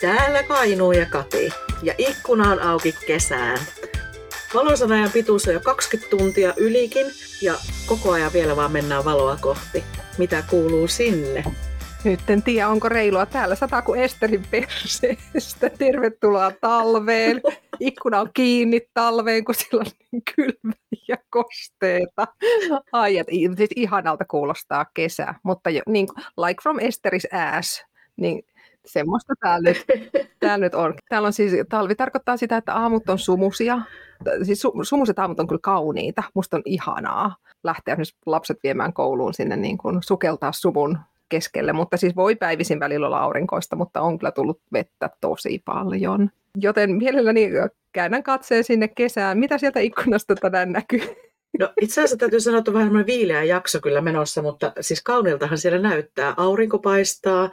Täällä Kainuu ja Kati. Ja ikkuna on auki kesään. Valoisan ajan pituus on jo 20 tuntia ylikin ja koko ajan vielä vaan mennään valoa kohti. Mitä kuuluu sinne? Nyt en tiedä, onko reilua täällä sataa kuin Esterin perseestä. Tervetuloa talveen. Ikkuna on kiinni talveen, kun sillä on niin kylmä ja kosteeta. Ai, et, siis ihanalta kuulostaa kesä, mutta jo, niin, like from Esteris ass, niin semmoista täällä nyt, täällä nyt on. Täällä on siis, talvi tarkoittaa sitä, että aamut on sumusia. Siis su, sumuset aamut on kyllä kauniita. Musta on ihanaa lähteä esimerkiksi lapset viemään kouluun sinne niin kuin sukeltaa sumun keskelle, mutta siis voi päivisin välillä olla aurinkoista, mutta on kyllä tullut vettä tosi paljon. Joten mielelläni käännän katseen sinne kesään. Mitä sieltä ikkunasta tänään näkyy? No itse asiassa täytyy sanoa, että on vähän viileä jakso kyllä menossa, mutta siis kauniltahan siellä näyttää. Aurinko paistaa,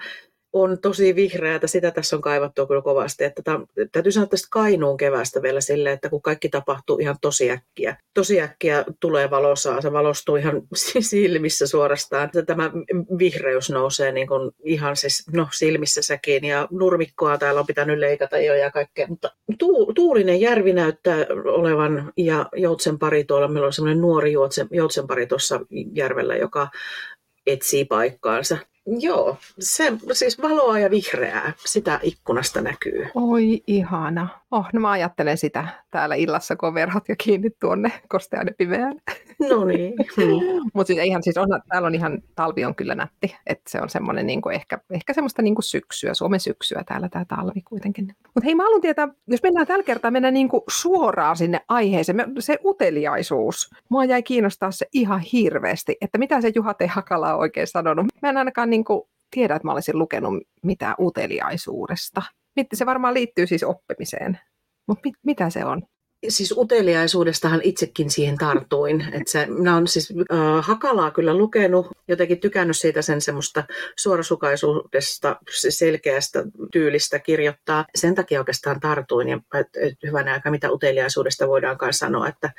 on tosi vihreätä, sitä tässä on kaivattu kyllä kovasti. Että tämä, täytyy sanoa tästä Kainuun kevästä vielä silleen, että kun kaikki tapahtuu ihan tosi äkkiä. Tosi äkkiä tulee valossa, se valostuu ihan silmissä suorastaan. Tämä vihreys nousee niin kuin ihan siis, no, silmissä säkin ja nurmikkoa täällä on pitänyt leikata jo ja kaikkea. Mutta tuulinen järvi näyttää olevan ja joutsenpari tuolla, meillä on semmoinen nuori joutsen, joutsenpari tuossa järvellä, joka etsii paikkaansa. Joo, se, siis valoa ja vihreää, sitä ikkunasta näkyy. Oi ihana. Oh, no mä ajattelen sitä täällä illassa, kun verhot jo kiinni tuonne kostean pimeään. No niin. Hmm. Mutta siis ihan siis on, täällä on ihan, talvi on kyllä nätti, että se on semmoinen niinku ehkä, ehkä semmoista niinku syksyä, Suomen syksyä täällä tämä talvi kuitenkin. Mutta hei mä haluan tietää, jos mennään tällä kertaa mennään niinku suoraan sinne aiheeseen, se uteliaisuus. Mua jäi kiinnostaa se ihan hirveästi, että mitä se Juha T. Hakala on oikein sanonut. Mä en ainakaan niinku tiedä, että mä olisin lukenut mitään uteliaisuudesta. Se varmaan liittyy siis oppimiseen. Mutta mit, mitä se on? Siis uteliaisuudestahan itsekin siihen tartuin. että se, minä olen siis äh, Hakalaa kyllä lukenut, jotenkin tykännyt siitä sen semmoista suorasukaisuudesta, selkeästä tyylistä kirjoittaa. Sen takia oikeastaan tartuin ja et, et, hyvänä aika mitä uteliaisuudesta voidaankaan sanoa, että,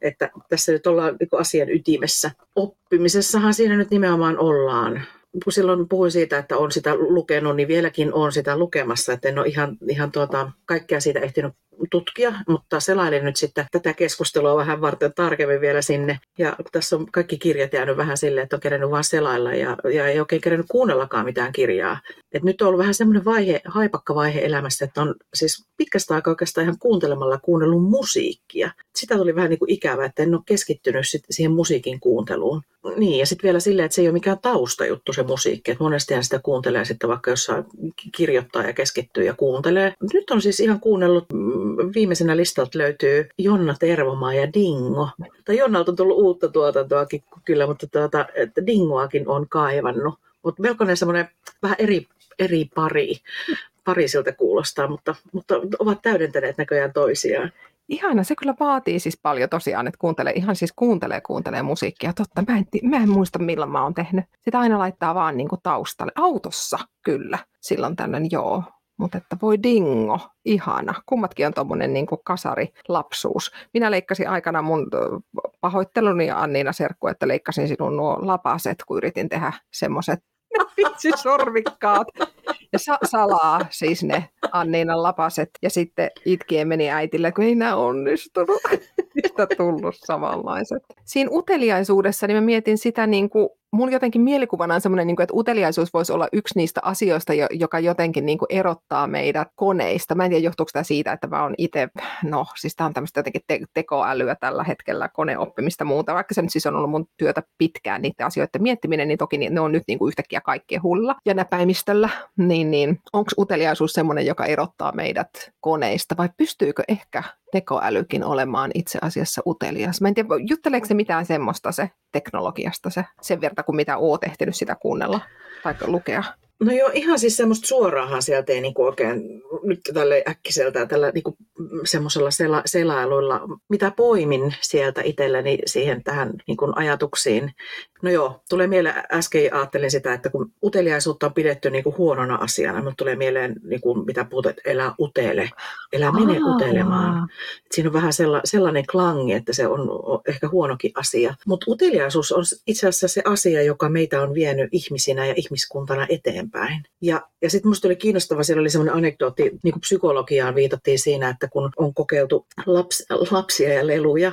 että tässä nyt ollaan niin asian ytimessä. Oppimisessahan siinä nyt nimenomaan ollaan silloin puhuin siitä, että on sitä lukenut, niin vieläkin on sitä lukemassa, että en ole ihan, ihan tuota, kaikkea siitä ehtinyt tutkia, mutta selailin nyt sitten tätä keskustelua vähän varten tarkemmin vielä sinne. Ja tässä on kaikki kirjat jäänyt vähän silleen, että on kerennyt vain selailla ja, ja ei oikein kerennyt kuunnellakaan mitään kirjaa. Et nyt on ollut vähän semmoinen vaihe, haipakka vaihe elämässä, että on siis pitkästä aikaa oikeastaan ihan kuuntelemalla kuunnellut musiikkia. Sitä tuli vähän niin kuin ikävä, että en ole keskittynyt sit siihen musiikin kuunteluun. Niin, ja sitten vielä silleen, että se ei ole mikään taustajuttu se musiikki. Että monestihan sitä kuuntelee sitten vaikka jossain kirjoittaa ja keskittyy ja kuuntelee. Nyt on siis ihan kuunnellut, viimeisenä listalta löytyy Jonna Tervomaa ja Dingo. Tai Jonnalta on tullut uutta tuotantoakin kyllä, mutta tuota, että Dingoakin on kaivannut. Mutta melkoinen semmoinen vähän eri, eri pari, pari siltä kuulostaa, mutta, mutta ovat täydentäneet näköjään toisiaan. Ihana, se kyllä vaatii siis paljon tosiaan, että kuuntelee, ihan siis kuuntelee, kuuntelee musiikkia. Totta, mä en, mä en muista milloin mä oon tehnyt. Sitä aina laittaa vaan niin kuin taustalle. Autossa kyllä, silloin tällöin joo. Mutta että voi dingo, ihana. Kummatkin on tuommoinen niin kasari lapsuus. Minä leikkasin aikana mun pahoitteluni Anniina Serkku, että leikkasin sinun nuo lapaset, kun yritin tehdä semmoiset vitsi sorvikkaat. Ja sa- salaa siis ne Anniinan lapaset. Ja sitten itkien meni äitille, kun ei nämä onnistunut. Mistä tullut samanlaiset. Siinä uteliaisuudessa niin mä mietin sitä niin kuin mulla jotenkin mielikuvana on semmoinen, niin että uteliaisuus voisi olla yksi niistä asioista, joka jotenkin niin kuin erottaa meidät koneista. Mä en tiedä, johtuuko tämä siitä, että mä oon itse, no siis tämä on tämmöistä jotenkin te- tekoälyä tällä hetkellä, koneoppimista muuta, vaikka se nyt siis on ollut mun työtä pitkään niiden asioiden miettiminen, niin toki ne on nyt niin kuin yhtäkkiä kaikkea hulla ja näpäimistöllä, niin, niin onko uteliaisuus semmoinen, joka erottaa meidät koneista vai pystyykö ehkä tekoälykin olemaan itse asiassa utelias. Mä en tiedä, jutteleeko se mitään semmoista se teknologiasta se, sen verta kuin mitä oot ehtinyt sitä kuunnella tai lukea? No joo, ihan siis semmoista suoraahan sieltä ei niinku oikein nyt tälle äkkiseltä tällä niinku semmoisella sela, selailuilla, mitä poimin sieltä itselleni siihen tähän niinku ajatuksiin. No joo, tulee mieleen, äsken ajattelin sitä, että kun uteliaisuutta on pidetty niin kuin huonona asiana, mutta tulee mieleen, niin kuin mitä puhut, että elää utele, elää mene utelemaan. Et siinä on vähän sella, sellainen klangi, että se on ehkä huonokin asia. Mutta uteliaisuus on itse asiassa se asia, joka meitä on vienyt ihmisinä ja ihmiskuntana eteenpäin. Ja, ja sitten minusta oli kiinnostava, siellä oli sellainen anekdootti, niin kuin psykologiaan viitattiin siinä, että kun on kokeiltu laps, lapsia ja leluja,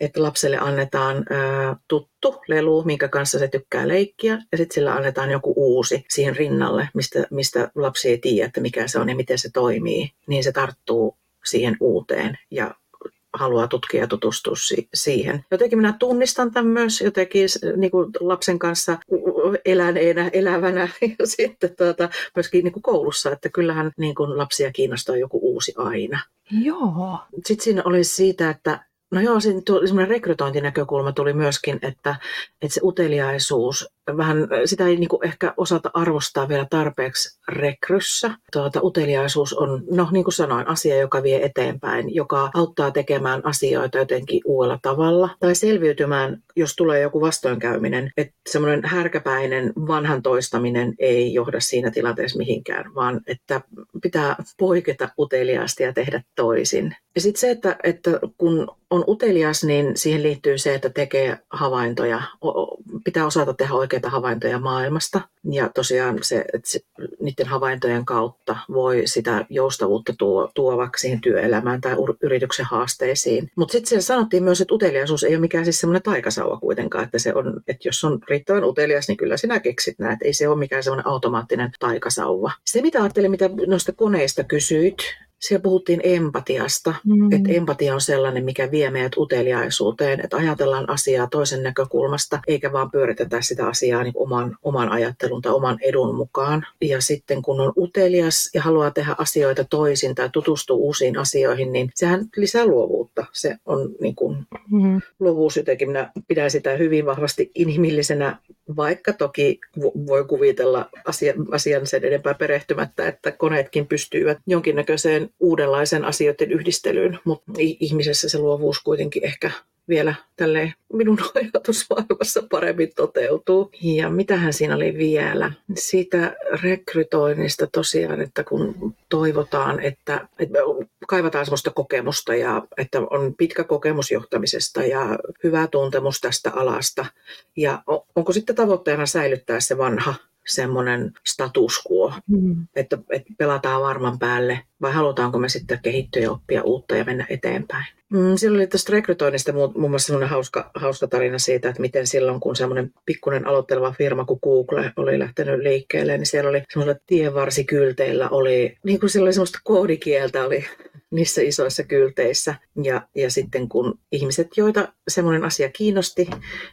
että lapselle annetaan ää, tuttu lelu, minkä kanssa se tykkää leikkiä, ja sitten sillä annetaan joku uusi siihen rinnalle, mistä, mistä lapsi ei tiedä, että mikä se on ja miten se toimii, niin se tarttuu siihen uuteen. Ja haluaa tutkia ja tutustua siihen. Jotenkin minä tunnistan tämän myös jotenkin niin kuin lapsen kanssa eläneenä, elävänä ja sitten tuota, myöskin niin kuin koulussa, että kyllähän niin kuin lapsia kiinnostaa joku uusi aina. Joo. Sitten siinä oli siitä, että No joo, semmoinen rekrytointinäkökulma tuli myöskin, että, että se uteliaisuus, vähän sitä ei niin ehkä osata arvostaa vielä tarpeeksi rekryssä. Tuota, uteliaisuus on, no niin kuin sanoin, asia, joka vie eteenpäin, joka auttaa tekemään asioita jotenkin uudella tavalla tai selviytymään, jos tulee joku vastoinkäyminen. Että semmoinen härkäpäinen vanhan toistaminen ei johda siinä tilanteessa mihinkään, vaan että pitää poiketa uteliaasti ja tehdä toisin. Ja sitten se, että, että kun on utelias, niin siihen liittyy se, että tekee havaintoja. Pitää osata tehdä oikeita havaintoja maailmasta. Ja tosiaan se, että se, niiden havaintojen kautta voi sitä joustavuutta tuo, tuovaksi siihen työelämään tai yrityksen haasteisiin. Mutta sitten siellä sanottiin myös, että uteliaisuus ei ole mikään siis semmoinen taikasauva kuitenkaan, että, se on, että jos on riittävän utelias, niin kyllä sinä keksit näet. Ei se ole mikään semmoinen automaattinen taikasauva. Se, mitä ajattelin, mitä noista koneista kysyit, siellä puhuttiin empatiasta, mm. että empatia on sellainen, mikä vie meidät uteliaisuuteen, että ajatellaan asiaa toisen näkökulmasta, eikä vaan pyöritetä sitä asiaa niin oman, oman ajattelun tai oman edun mukaan. Ja sitten kun on utelias ja haluaa tehdä asioita toisin tai tutustua uusiin asioihin, niin sehän lisää luovuutta. Se on niin kuin, mm. luovuus jotenkin, minä pidän sitä hyvin vahvasti inhimillisenä, vaikka toki voi kuvitella asian, asian sen enempää perehtymättä, että koneetkin pystyvät jonkinnäköiseen uudenlaisen asioiden yhdistelyyn, mutta ihmisessä se luovuus kuitenkin ehkä vielä tälle minun ajatusmaailmassa paremmin toteutuu. Ja mitähän siinä oli vielä? Siitä rekrytoinnista tosiaan, että kun toivotaan, että, että kaivataan sellaista kokemusta ja että on pitkä kokemus johtamisesta ja hyvä tuntemus tästä alasta. Ja onko sitten tavoitteena säilyttää se vanha semmoinen status quo, mm. että, että pelataan varman päälle vai halutaanko me sitten kehittyä ja oppia uutta ja mennä eteenpäin. Mm, silloin oli tästä rekrytoinnista muun muassa semmoinen hauska, hauska tarina siitä, että miten silloin, kun semmoinen pikkuinen aloitteleva firma kuin Google oli lähtenyt liikkeelle, niin siellä oli semmoisella tienvarsikylteillä oli, niin kuin siellä oli semmoista koodikieltä oli niissä isoissa kylteissä. Ja, ja sitten kun ihmiset, joita semmoinen asia kiinnosti,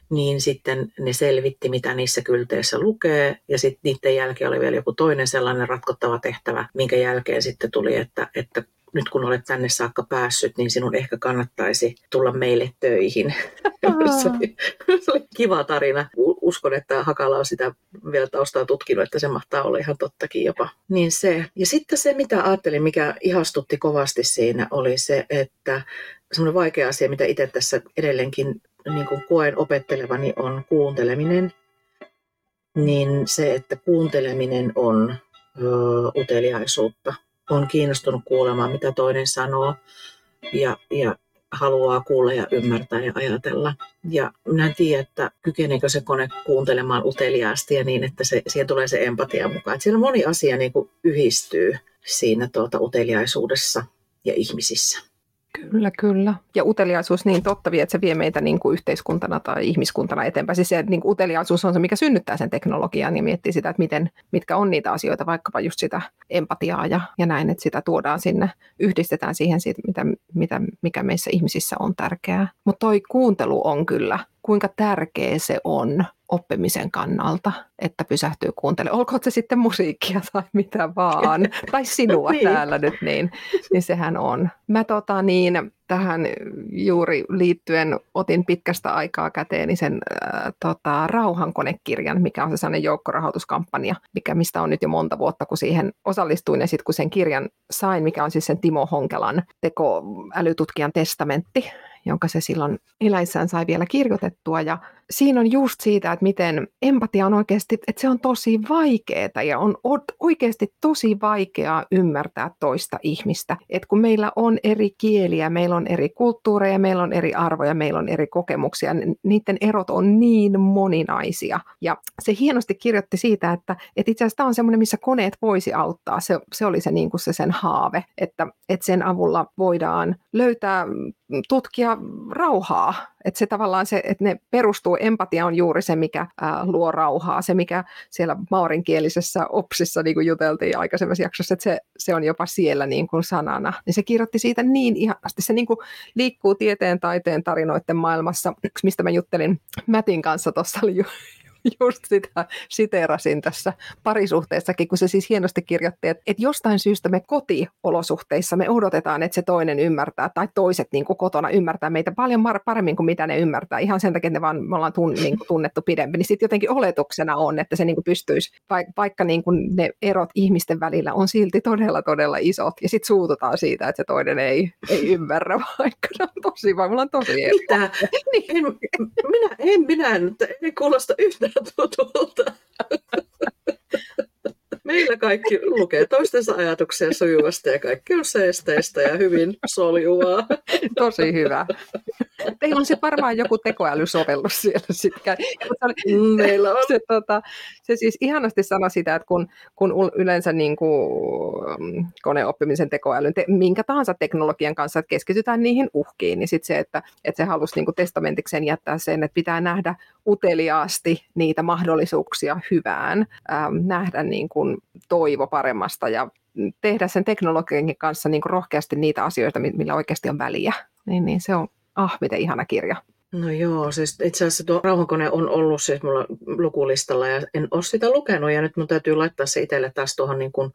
niin sitten ne selvitti, mitä niissä kylteissä lukee. Ja sitten niiden jälkeen oli vielä joku toinen sellainen ratkottava tehtävä, minkä jälkeen sitten tuli, että, että nyt kun olet tänne saakka päässyt, niin sinun ehkä kannattaisi tulla meille töihin. se, oli, se oli kiva tarina. Uskon, että Hakala on sitä vielä taustaa tutkinut, että se mahtaa olla ihan tottakin jopa. Niin se. Ja sitten se, mitä ajattelin, mikä ihastutti kovasti siinä, oli se, että semmoinen vaikea asia, mitä itse tässä edelleenkin niin kuin koen opettelevani, on kuunteleminen. Niin se, että kuunteleminen on ö, uteliaisuutta on kiinnostunut kuulemaan, mitä toinen sanoo ja, ja haluaa kuulla ja ymmärtää ja ajatella. Ja minä en tiedä, että kykeneekö se kone kuuntelemaan uteliaasti ja niin, että se, siihen tulee se empatia mukaan. Että siellä moni asia niin kuin yhdistyy siinä tuota uteliaisuudessa ja ihmisissä. Kyllä, kyllä. Ja uteliaisuus niin totta vie, että se vie meitä niin kuin yhteiskuntana tai ihmiskuntana eteenpäin. Siis se niin kuin uteliaisuus on se, mikä synnyttää sen teknologian ja miettii sitä, että miten, mitkä on niitä asioita, vaikkapa just sitä empatiaa ja, ja näin, että sitä tuodaan sinne, yhdistetään siihen siitä, mitä, mitä, mikä meissä ihmisissä on tärkeää. Mutta toi kuuntelu on kyllä, kuinka tärkeä se on oppimisen kannalta, että pysähtyy kuuntelemaan. Olkoon se sitten musiikkia tai mitä vaan, tai sinua niin. täällä nyt, niin, niin sehän on. Mä tota niin, tähän juuri liittyen otin pitkästä aikaa käteeni sen äh, tota, Rauhankonekirjan, mikä on se sellainen joukkorahoituskampanja, mikä mistä on nyt jo monta vuotta, kun siihen osallistuin ja sitten kun sen kirjan sain, mikä on siis sen Timo Honkelan teko älytutkijan testamentti, jonka se silloin eläissään sai vielä kirjoitettua. Ja siinä on just siitä, että miten empatia on oikeasti, että se on tosi vaikeaa ja on oikeasti tosi vaikeaa ymmärtää toista ihmistä. Että kun meillä on eri kieliä, meillä on eri kulttuureja, meillä on eri arvoja, meillä on eri kokemuksia, niiden erot on niin moninaisia. Ja se hienosti kirjoitti siitä, että, että itse asiassa tämä on semmoinen, missä koneet voisi auttaa. Se, se oli se, niin kuin se sen haave, että, että sen avulla voidaan löytää, tutkia rauhaa. Että se tavallaan se, että ne perustuu, empatia on juuri se, mikä ää, luo rauhaa. Se, mikä siellä maurinkielisessä opsissa, niin kuin juteltiin aikaisemmassa jaksossa, että se, se on jopa siellä niin kuin sanana. Niin se kirjoitti siitä niin ihanasti. Se niin kuin liikkuu tieteen, taiteen, tarinoiden maailmassa. Yksi, mistä mä juttelin Mätin kanssa tuossa oli just sitä siteerasin tässä parisuhteessakin, kun se siis hienosti kirjoitti, että, että jostain syystä me kotiolosuhteissa me odotetaan, että se toinen ymmärtää, tai toiset niin kuin kotona ymmärtää meitä paljon paremmin kuin mitä ne ymmärtää, ihan sen takia, että ne vaan, me ollaan tun, niin kuin tunnettu pidempi, niin sitten jotenkin oletuksena on, että se niin kuin pystyisi, vaikka niin kuin ne erot ihmisten välillä on silti todella, todella isot, ja sitten suututaan siitä, että se toinen ei, ei ymmärrä, vaikka se on tosi, vai mulla on tosi Mitä? niin. en, minä, en minä, ei kuulosta yhtään tutulta. Meillä kaikki lukee toistensa ajatuksia sujuvasti ja kaikki on seesteistä ja hyvin soljuvaa. Tosi hyvä. Teillä on se varmaan joku tekoälysovellus siellä sitten. Meillä on. Se, tota, se siis ihanasti sanoi sitä, että kun, kun yleensä niin kuin, mm, koneoppimisen tekoälyn, te, minkä tahansa teknologian kanssa, että keskitytään niihin uhkiin, niin sitten se, että, että se halusi niin kuin testamentikseen jättää sen, että pitää nähdä uteliaasti niitä mahdollisuuksia hyvään, ähm, nähdä niin kuin toivo paremmasta ja tehdä sen teknologian kanssa niin kuin rohkeasti niitä asioita, millä oikeasti on väliä. Niin, niin se on, ah, miten ihana kirja. No joo, siis itse asiassa tuo rauhankone on ollut siis mulla lukulistalla ja en ole sitä lukenut ja nyt mun täytyy laittaa se itselle taas tuohon niin kuin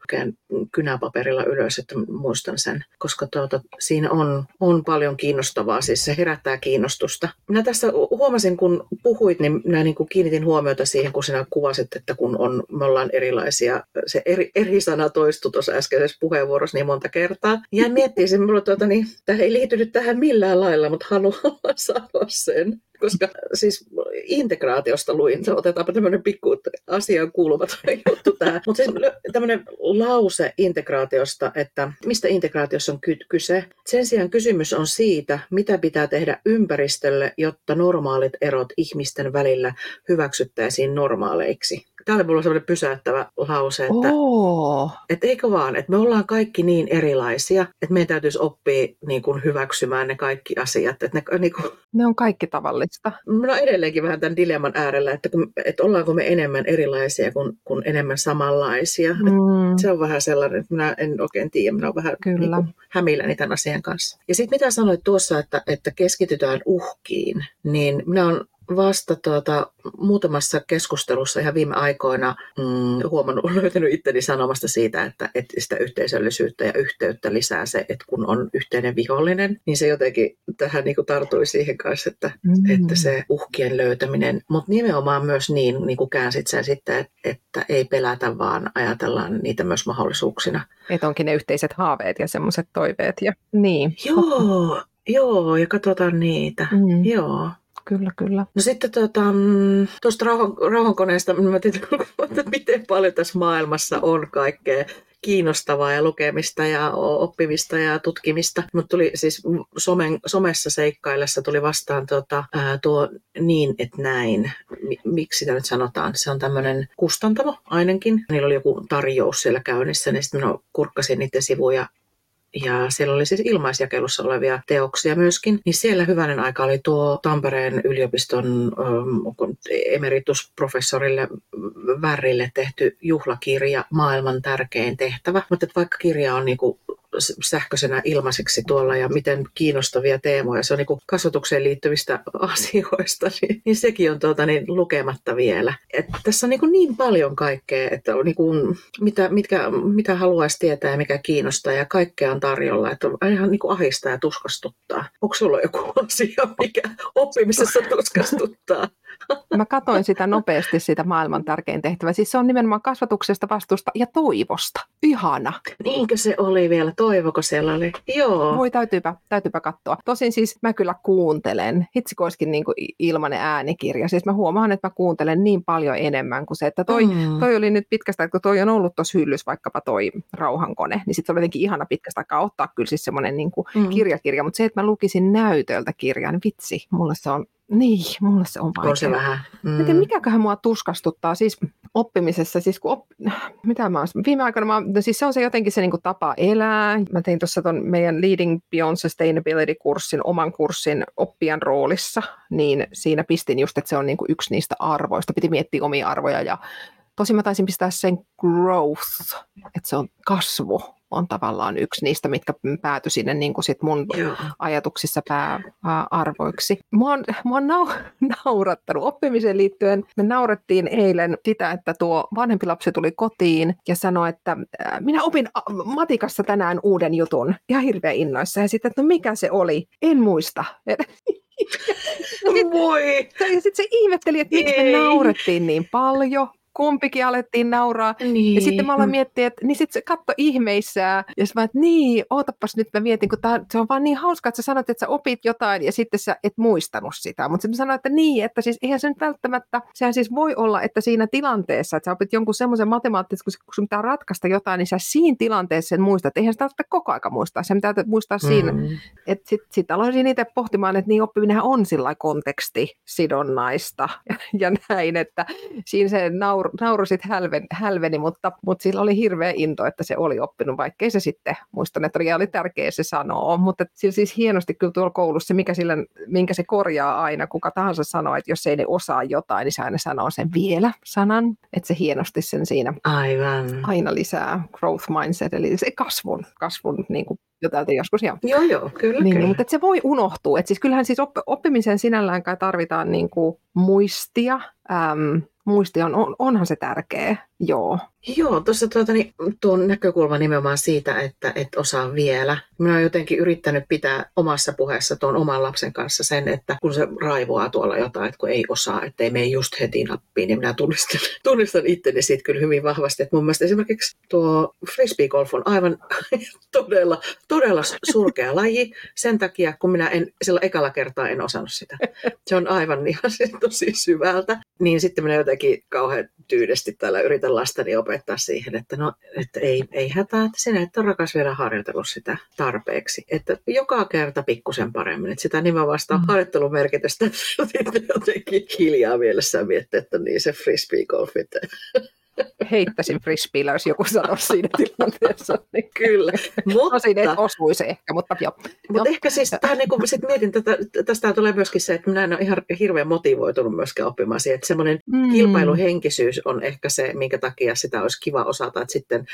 kynäpaperilla ylös, että muistan sen, koska tuota, siinä on, on paljon kiinnostavaa, siis se herättää kiinnostusta. Minä tässä huomasin, kun puhuit, niin minä niin kuin kiinnitin huomiota siihen, kun sinä kuvasit, että kun on, me ollaan erilaisia, se eri, eri sana toistui tuossa äskeisessä puheenvuorossa niin monta kertaa. Ja miettisin, mulla tuota, niin, tämä ei liity nyt tähän millään lailla, mutta haluan sanoa sen, koska siis integraatiosta luin, otetaanpa tämmöinen pikku asiaan kuuluva juttu tähän, mutta siis tämmöinen lause integraatiosta, että mistä integraatiossa on kyse. Sen sijaan kysymys on siitä, mitä pitää tehdä ympäristölle, jotta normaalit erot ihmisten välillä hyväksyttäisiin normaaleiksi. Tämä oli mulla sellainen pysäyttävä lause, että, oh. että eikö vaan, että me ollaan kaikki niin erilaisia, että meidän täytyisi oppia niin kuin hyväksymään ne kaikki asiat. Että ne, niin kuin... ne on kaikki tavallista. Mä oon edelleenkin vähän tämän dilemman äärellä, että, kun, että ollaanko me enemmän erilaisia kuin, kuin enemmän samanlaisia. Mm. Se on vähän sellainen, että minä en oikein tiedä, minä olen vähän Kyllä. Niin kuin, hämilläni tämän asian kanssa. Ja sitten mitä sanoit tuossa, että, että keskitytään uhkiin, niin minä olen vasta tuota, muutamassa keskustelussa ihan viime aikoina mm, huomannut, löytänyt itteni sanomasta siitä, että, että sitä yhteisöllisyyttä ja yhteyttä lisää se, että kun on yhteinen vihollinen, niin se jotenkin tähän niin kuin tartui siihen kanssa, että, mm. että se uhkien löytäminen, mutta nimenomaan myös niin, niin kuin käänsit sen sitten, että, että ei pelätä, vaan ajatellaan niitä myös mahdollisuuksina. Että onkin ne yhteiset haaveet ja semmoiset toiveet. Ja, niin. Joo, Joo, ja katsotaan niitä. Mm. Joo kyllä, kyllä. No sitten tuota, mm, tuosta rauhan, rauhankoneesta, mä tiedän, että miten paljon tässä maailmassa on kaikkea kiinnostavaa ja lukemista ja oppimista ja tutkimista. Mutta tuli siis somen, somessa seikkaillessa tuli vastaan tuota, ää, tuo niin, että näin. Miksi sitä nyt sanotaan? Se on tämmöinen kustantamo ainakin. Niillä oli joku tarjous siellä käynnissä, niin sitten minä kurkkasin niiden sivuja ja siellä oli siis ilmaisjakelussa olevia teoksia myöskin, niin siellä hyvänen aika oli tuo Tampereen yliopiston ähm, emeritusprofessorille Värrille tehty juhlakirja Maailman tärkein tehtävä. Mutta vaikka kirja on niinku sähköisenä ilmaiseksi tuolla ja miten kiinnostavia teemoja se on niin kasvatukseen liittyvistä asioista, niin, niin sekin on tuota, niin, lukematta vielä. Et tässä on niin, niin paljon kaikkea, että on niin kuin, mitä, mitkä, mitä haluaisi tietää ja mikä kiinnostaa ja kaikkea on tarjolla. Että on ihan niin kuin ahistaa ja tuskastuttaa. Onko sulla joku asia, mikä oppimisessa tuskastuttaa? Mä katoin sitä nopeasti, sitä maailman tärkein tehtävä. Siis se on nimenomaan kasvatuksesta, vastuusta ja toivosta. Ihana. Niinkö se oli vielä? Toivoko siellä oli? Joo. Voi täytyypä, täytyypä katsoa. Tosin siis mä kyllä kuuntelen. Hitsi koiskin niin ilmanen äänikirja. Siis mä huomaan, että mä kuuntelen niin paljon enemmän kuin se, että toi, mm. toi oli nyt pitkästä, että kun toi on ollut tuossa hyllys vaikkapa toi rauhankone, niin sitten se oli jotenkin ihana pitkästä aikaa ottaa kyllä siis semmoinen niin mm. kirjakirja. Mutta se, että mä lukisin näytöltä kirjaa, niin vitsi, mulle se on niin, mulle se on vaikea. On se vähän. Mm. Miten, mikäköhän mua tuskastuttaa siis oppimisessa, siis kun op... mitä mä oon, viime aikoina mä, no siis se on se jotenkin se niin kuin tapa elää. Mä tein tuossa ton meidän Leading Beyond Sustainability-kurssin, oman kurssin oppijan roolissa, niin siinä pistin just, että se on niin kuin yksi niistä arvoista. Piti miettiä omia arvoja ja tosi mä taisin pistää sen growth, että se on kasvu on tavallaan yksi niistä, mitkä päätyi sinne niin kuin sit mun Joo. ajatuksissa pääarvoiksi. Mua on, mua on nau, naurattanut oppimiseen liittyen. Me naurettiin eilen sitä, että tuo vanhempi lapsi tuli kotiin ja sanoi, että minä opin matikassa tänään uuden jutun. Ihan hirveän innoissa. Ja sitten, että no mikä se oli? En muista. Voi! Ja sitten se ihmetteli, että miksi me naurettiin niin paljon kumpikin alettiin nauraa. Niin. Ja sitten mä aloin miettiä, että niin sitten se katto ihmeissään. Ja mä että niin, ootapas nyt mä mietin, kun tää, se on vaan niin hauska, että sä sanot, että sä opit jotain ja sitten sä et muistanut sitä. Mutta sitten mä sanoin, että niin, että siis eihän se nyt välttämättä, sehän siis voi olla, että siinä tilanteessa, että sä opit jonkun semmoisen matemaattisen, kun sun pitää ratkaista jotain, niin sä siinä tilanteessa sen muistat. Eihän sitä tarvitse koko aika muistaa. Se pitää muistaa mm. siinä. Että sitten sit aloisin itse pohtimaan, että niin oppiminen on sillä kontekstisidonnaista ja, ja näin, että siinä se nauru nauru sitten hälveni, hälveni, mutta, mutta sillä oli hirveä into, että se oli oppinut, vaikkei se sitten, muistan, että oli tärkeä se sanoa, mutta sillä siis hienosti kyllä tuolla koulussa, mikä sillä, minkä se korjaa aina, kuka tahansa sanoo, että jos ei ne osaa jotain, niin se aina sanoo sen vielä sanan, että se hienosti sen siinä Aivan. aina lisää growth mindset, eli se kasvun, kasvun niin kuin jo täältä joskus. Joo, joo, joo kyllä, niin, kyllä. Mutta se voi unohtua. Et siis kyllähän siis oppimisen sinällään kai tarvitaan niin kuin muistia, äm, muisti on, on, onhan se tärkeä, joo. Joo, tuossa tuota, niin, tuon näkökulma nimenomaan siitä, että et osaa vielä. Minä olen jotenkin yrittänyt pitää omassa puheessa tuon oman lapsen kanssa sen, että kun se raivoaa tuolla jotain, että kun ei osaa, että ei mene just heti nappiin, niin minä tunnistan, tunnistan itteni siitä kyllä hyvin vahvasti. Että mun mielestä esimerkiksi tuo frisbee-golf on aivan todella, todella surkea laji sen takia, kun minä en sillä ekalla kertaa en osannut sitä. Se on aivan ihan tosi syvältä. Niin sitten minä jotenkin kauhean tyydesti täällä yritän lastani opettaa siihen, että no, että ei, ei hätää, että sinä et ole rakas vielä harjoitellut sitä tarpeeksi. Että joka kerta pikkusen paremmin. Että sitä nimen vasta mm. harjoittelun merkitystä jotenkin hiljaa mielessään miettiä, että niin se frisbee golfit heittäisin frisbeellä, jos joku sanoisi siinä tilanteessa. Niin. Kyllä. Mutta, Tosin ei osuisi ehkä, mutta joo. Mutta ehkä siis tähän niin kuin sit mietin, tätä, tästä tulee myöskin se, että minä en ole ihan hirveän motivoitunut myöskään oppimaan siihen, että semmoinen mm. kilpailuhenkisyys on ehkä se, minkä takia sitä olisi kiva osata, että sitten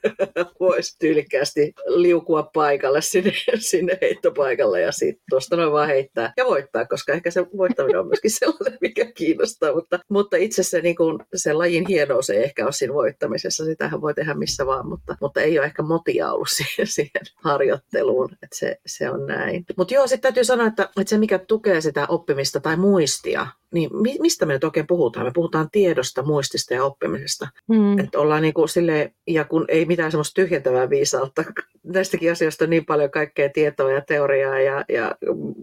voisi tyylikkäästi liukua paikalle sinne, sinne heittopaikalle ja sitten tuosta noin vaan heittää ja voittaa, koska ehkä se voittaminen on myöskin sellainen, mikä kiinnostaa, mutta, mutta itse se, niin kuin, se lajin hienous ei ehkä ole siinä voittamisessa, sitähän voi tehdä missä vaan, mutta, mutta ei ole ehkä motia ollut siihen, siihen harjoitteluun, että se, se on näin. Mutta joo, sitten täytyy sanoa, että, että se mikä tukee sitä oppimista tai muistia, niin mistä me nyt oikein puhutaan? Me puhutaan tiedosta, muistista ja oppimisesta. Hmm. Että ollaan niin kuin silleen, ja kun ei mitään semmoista tyhjentävää viisautta, näistäkin asioista on niin paljon kaikkea tietoa ja teoriaa ja, ja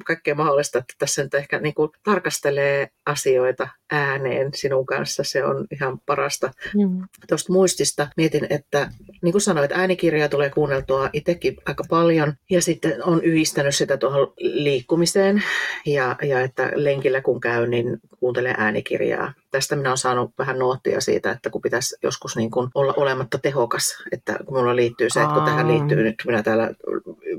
kaikkea mahdollista, että tässä nyt ehkä niin kuin tarkastelee asioita ääneen sinun kanssa, se on ihan parasta. Hmm. Tuosta muistista mietin, että niin kuin sanoit, äänikirjaa tulee kuunneltua itsekin aika paljon, ja sitten on yhdistänyt sitä tuohon liikkumiseen, ja, ja että lenkillä kun käy, niin kuuntelee äänikirjaa. Tästä minä olen saanut vähän nuottia siitä, että kun pitäisi joskus niin kuin olla olematta tehokas, että kun minulla liittyy se, että kun tähän liittyy nyt, minä täällä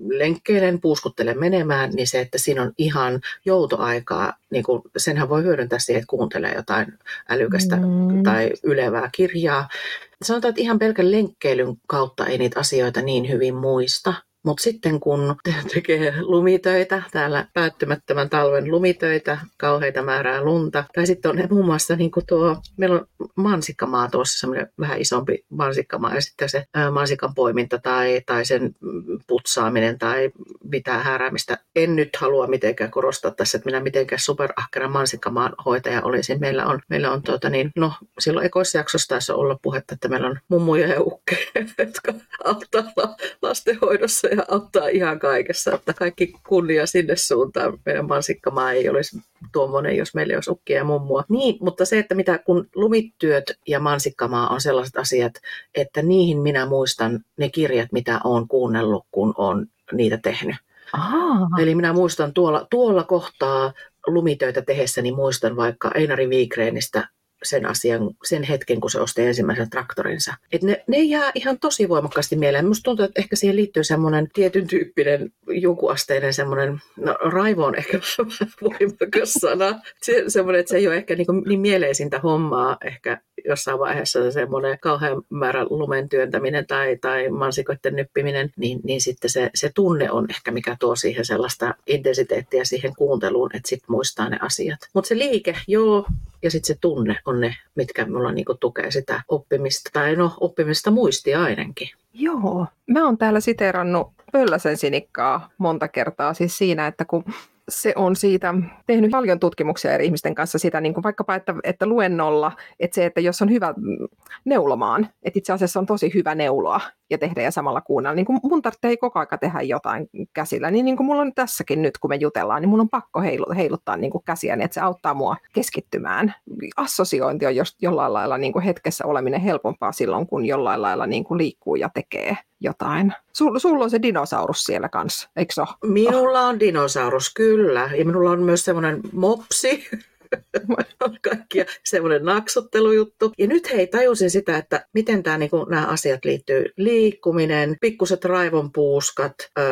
lenkkeilen, puuskuttelen menemään, niin se, että siinä on ihan joutoaikaa, niin kuin, senhän voi hyödyntää siihen, että kuuntelee jotain älykästä mm. tai ylevää kirjaa. Sanotaan, että ihan pelkän lenkkeilyn kautta ei niitä asioita niin hyvin muista, Mutta sitten kun tekee lumitöitä, täällä päättymättömän talven lumitöitä, kauheita määrää lunta, tai sitten on muun muassa niin tuo, meillä on mansikkamaa tuossa, semmoinen vähän isompi mansikkamaa, ja sitten se mansikan poiminta tai, tai sen putsaaminen tai mitään häräämistä. En nyt halua mitenkään korostaa tässä, että minä mitenkään superahkera mansikkamaan hoitaja olisin. Meillä on, meillä on tuota niin, no silloin ekoisjaksossa taisi olla puhetta, että meillä on mummuja ja ukkeja, jotka auttaa lastenhoidossa auttaa ihan kaikessa. Että kaikki kunnia sinne suuntaan. Meidän mansikkamaa ei olisi tuommoinen, jos meillä olisi ukkia ja mummua. Niin, mutta se, että mitä kun lumityöt ja mansikkamaa on sellaiset asiat, että niihin minä muistan ne kirjat, mitä olen kuunnellut, kun olen niitä tehnyt. Aha. Eli minä muistan tuolla, tuolla kohtaa lumitöitä tehessäni muistan vaikka Einari Viikreenistä sen asian, sen hetken, kun se osti ensimmäisen traktorinsa. Et ne, ne jää ihan tosi voimakkaasti mieleen. Minusta tuntuu, että ehkä siihen liittyy semmoinen tietyn tyyppinen jonkuasteinen semmoinen, no raivo on ehkä voimakas sana. Se, semmoinen, että se ei ole ehkä niin, niin mieleisintä hommaa ehkä jossain vaiheessa se semmoinen kauhean määrä lumen työntäminen tai, tai mansikoiden nyppiminen, niin, niin sitten se, se tunne on ehkä mikä tuo siihen sellaista intensiteettiä siihen kuunteluun, että sitten muistaa ne asiat. Mutta se liike, joo, ja sitten se tunne on ne, mitkä mulla niinku tukee sitä oppimista, tai no oppimista muistia ainakin. Joo, mä oon täällä siteerannut Pölläsen sinikkaa monta kertaa siis siinä, että kun se on siitä tehnyt paljon tutkimuksia eri ihmisten kanssa sitä, niin kuin vaikkapa, että, että luennolla, että se, että jos on hyvä neulomaan, että itse asiassa on tosi hyvä neuloa ja tehdä ja samalla kuunnella. Niin kuin mun tarvitsee koko aika tehdä jotain käsillä, niin, niin kuin mulla on tässäkin nyt, kun me jutellaan, niin mun on pakko heiluttaa niin kuin käsiä, niin että se auttaa mua keskittymään. Assosiointi on just jollain lailla niin kuin hetkessä oleminen helpompaa silloin, kun jollain lailla niin kuin liikkuu ja tekee jotain. Sul, on se dinosaurus siellä kanssa, eikö se Minulla on dinosaurus, kyllä. Ja minulla on myös semmoinen mopsi, on kaikkia semmoinen naksottelujuttu. Ja nyt hei, tajusin sitä, että miten tämä, niin nämä asiat liittyy. Liikkuminen, pikkuset raivonpuuskat, öö,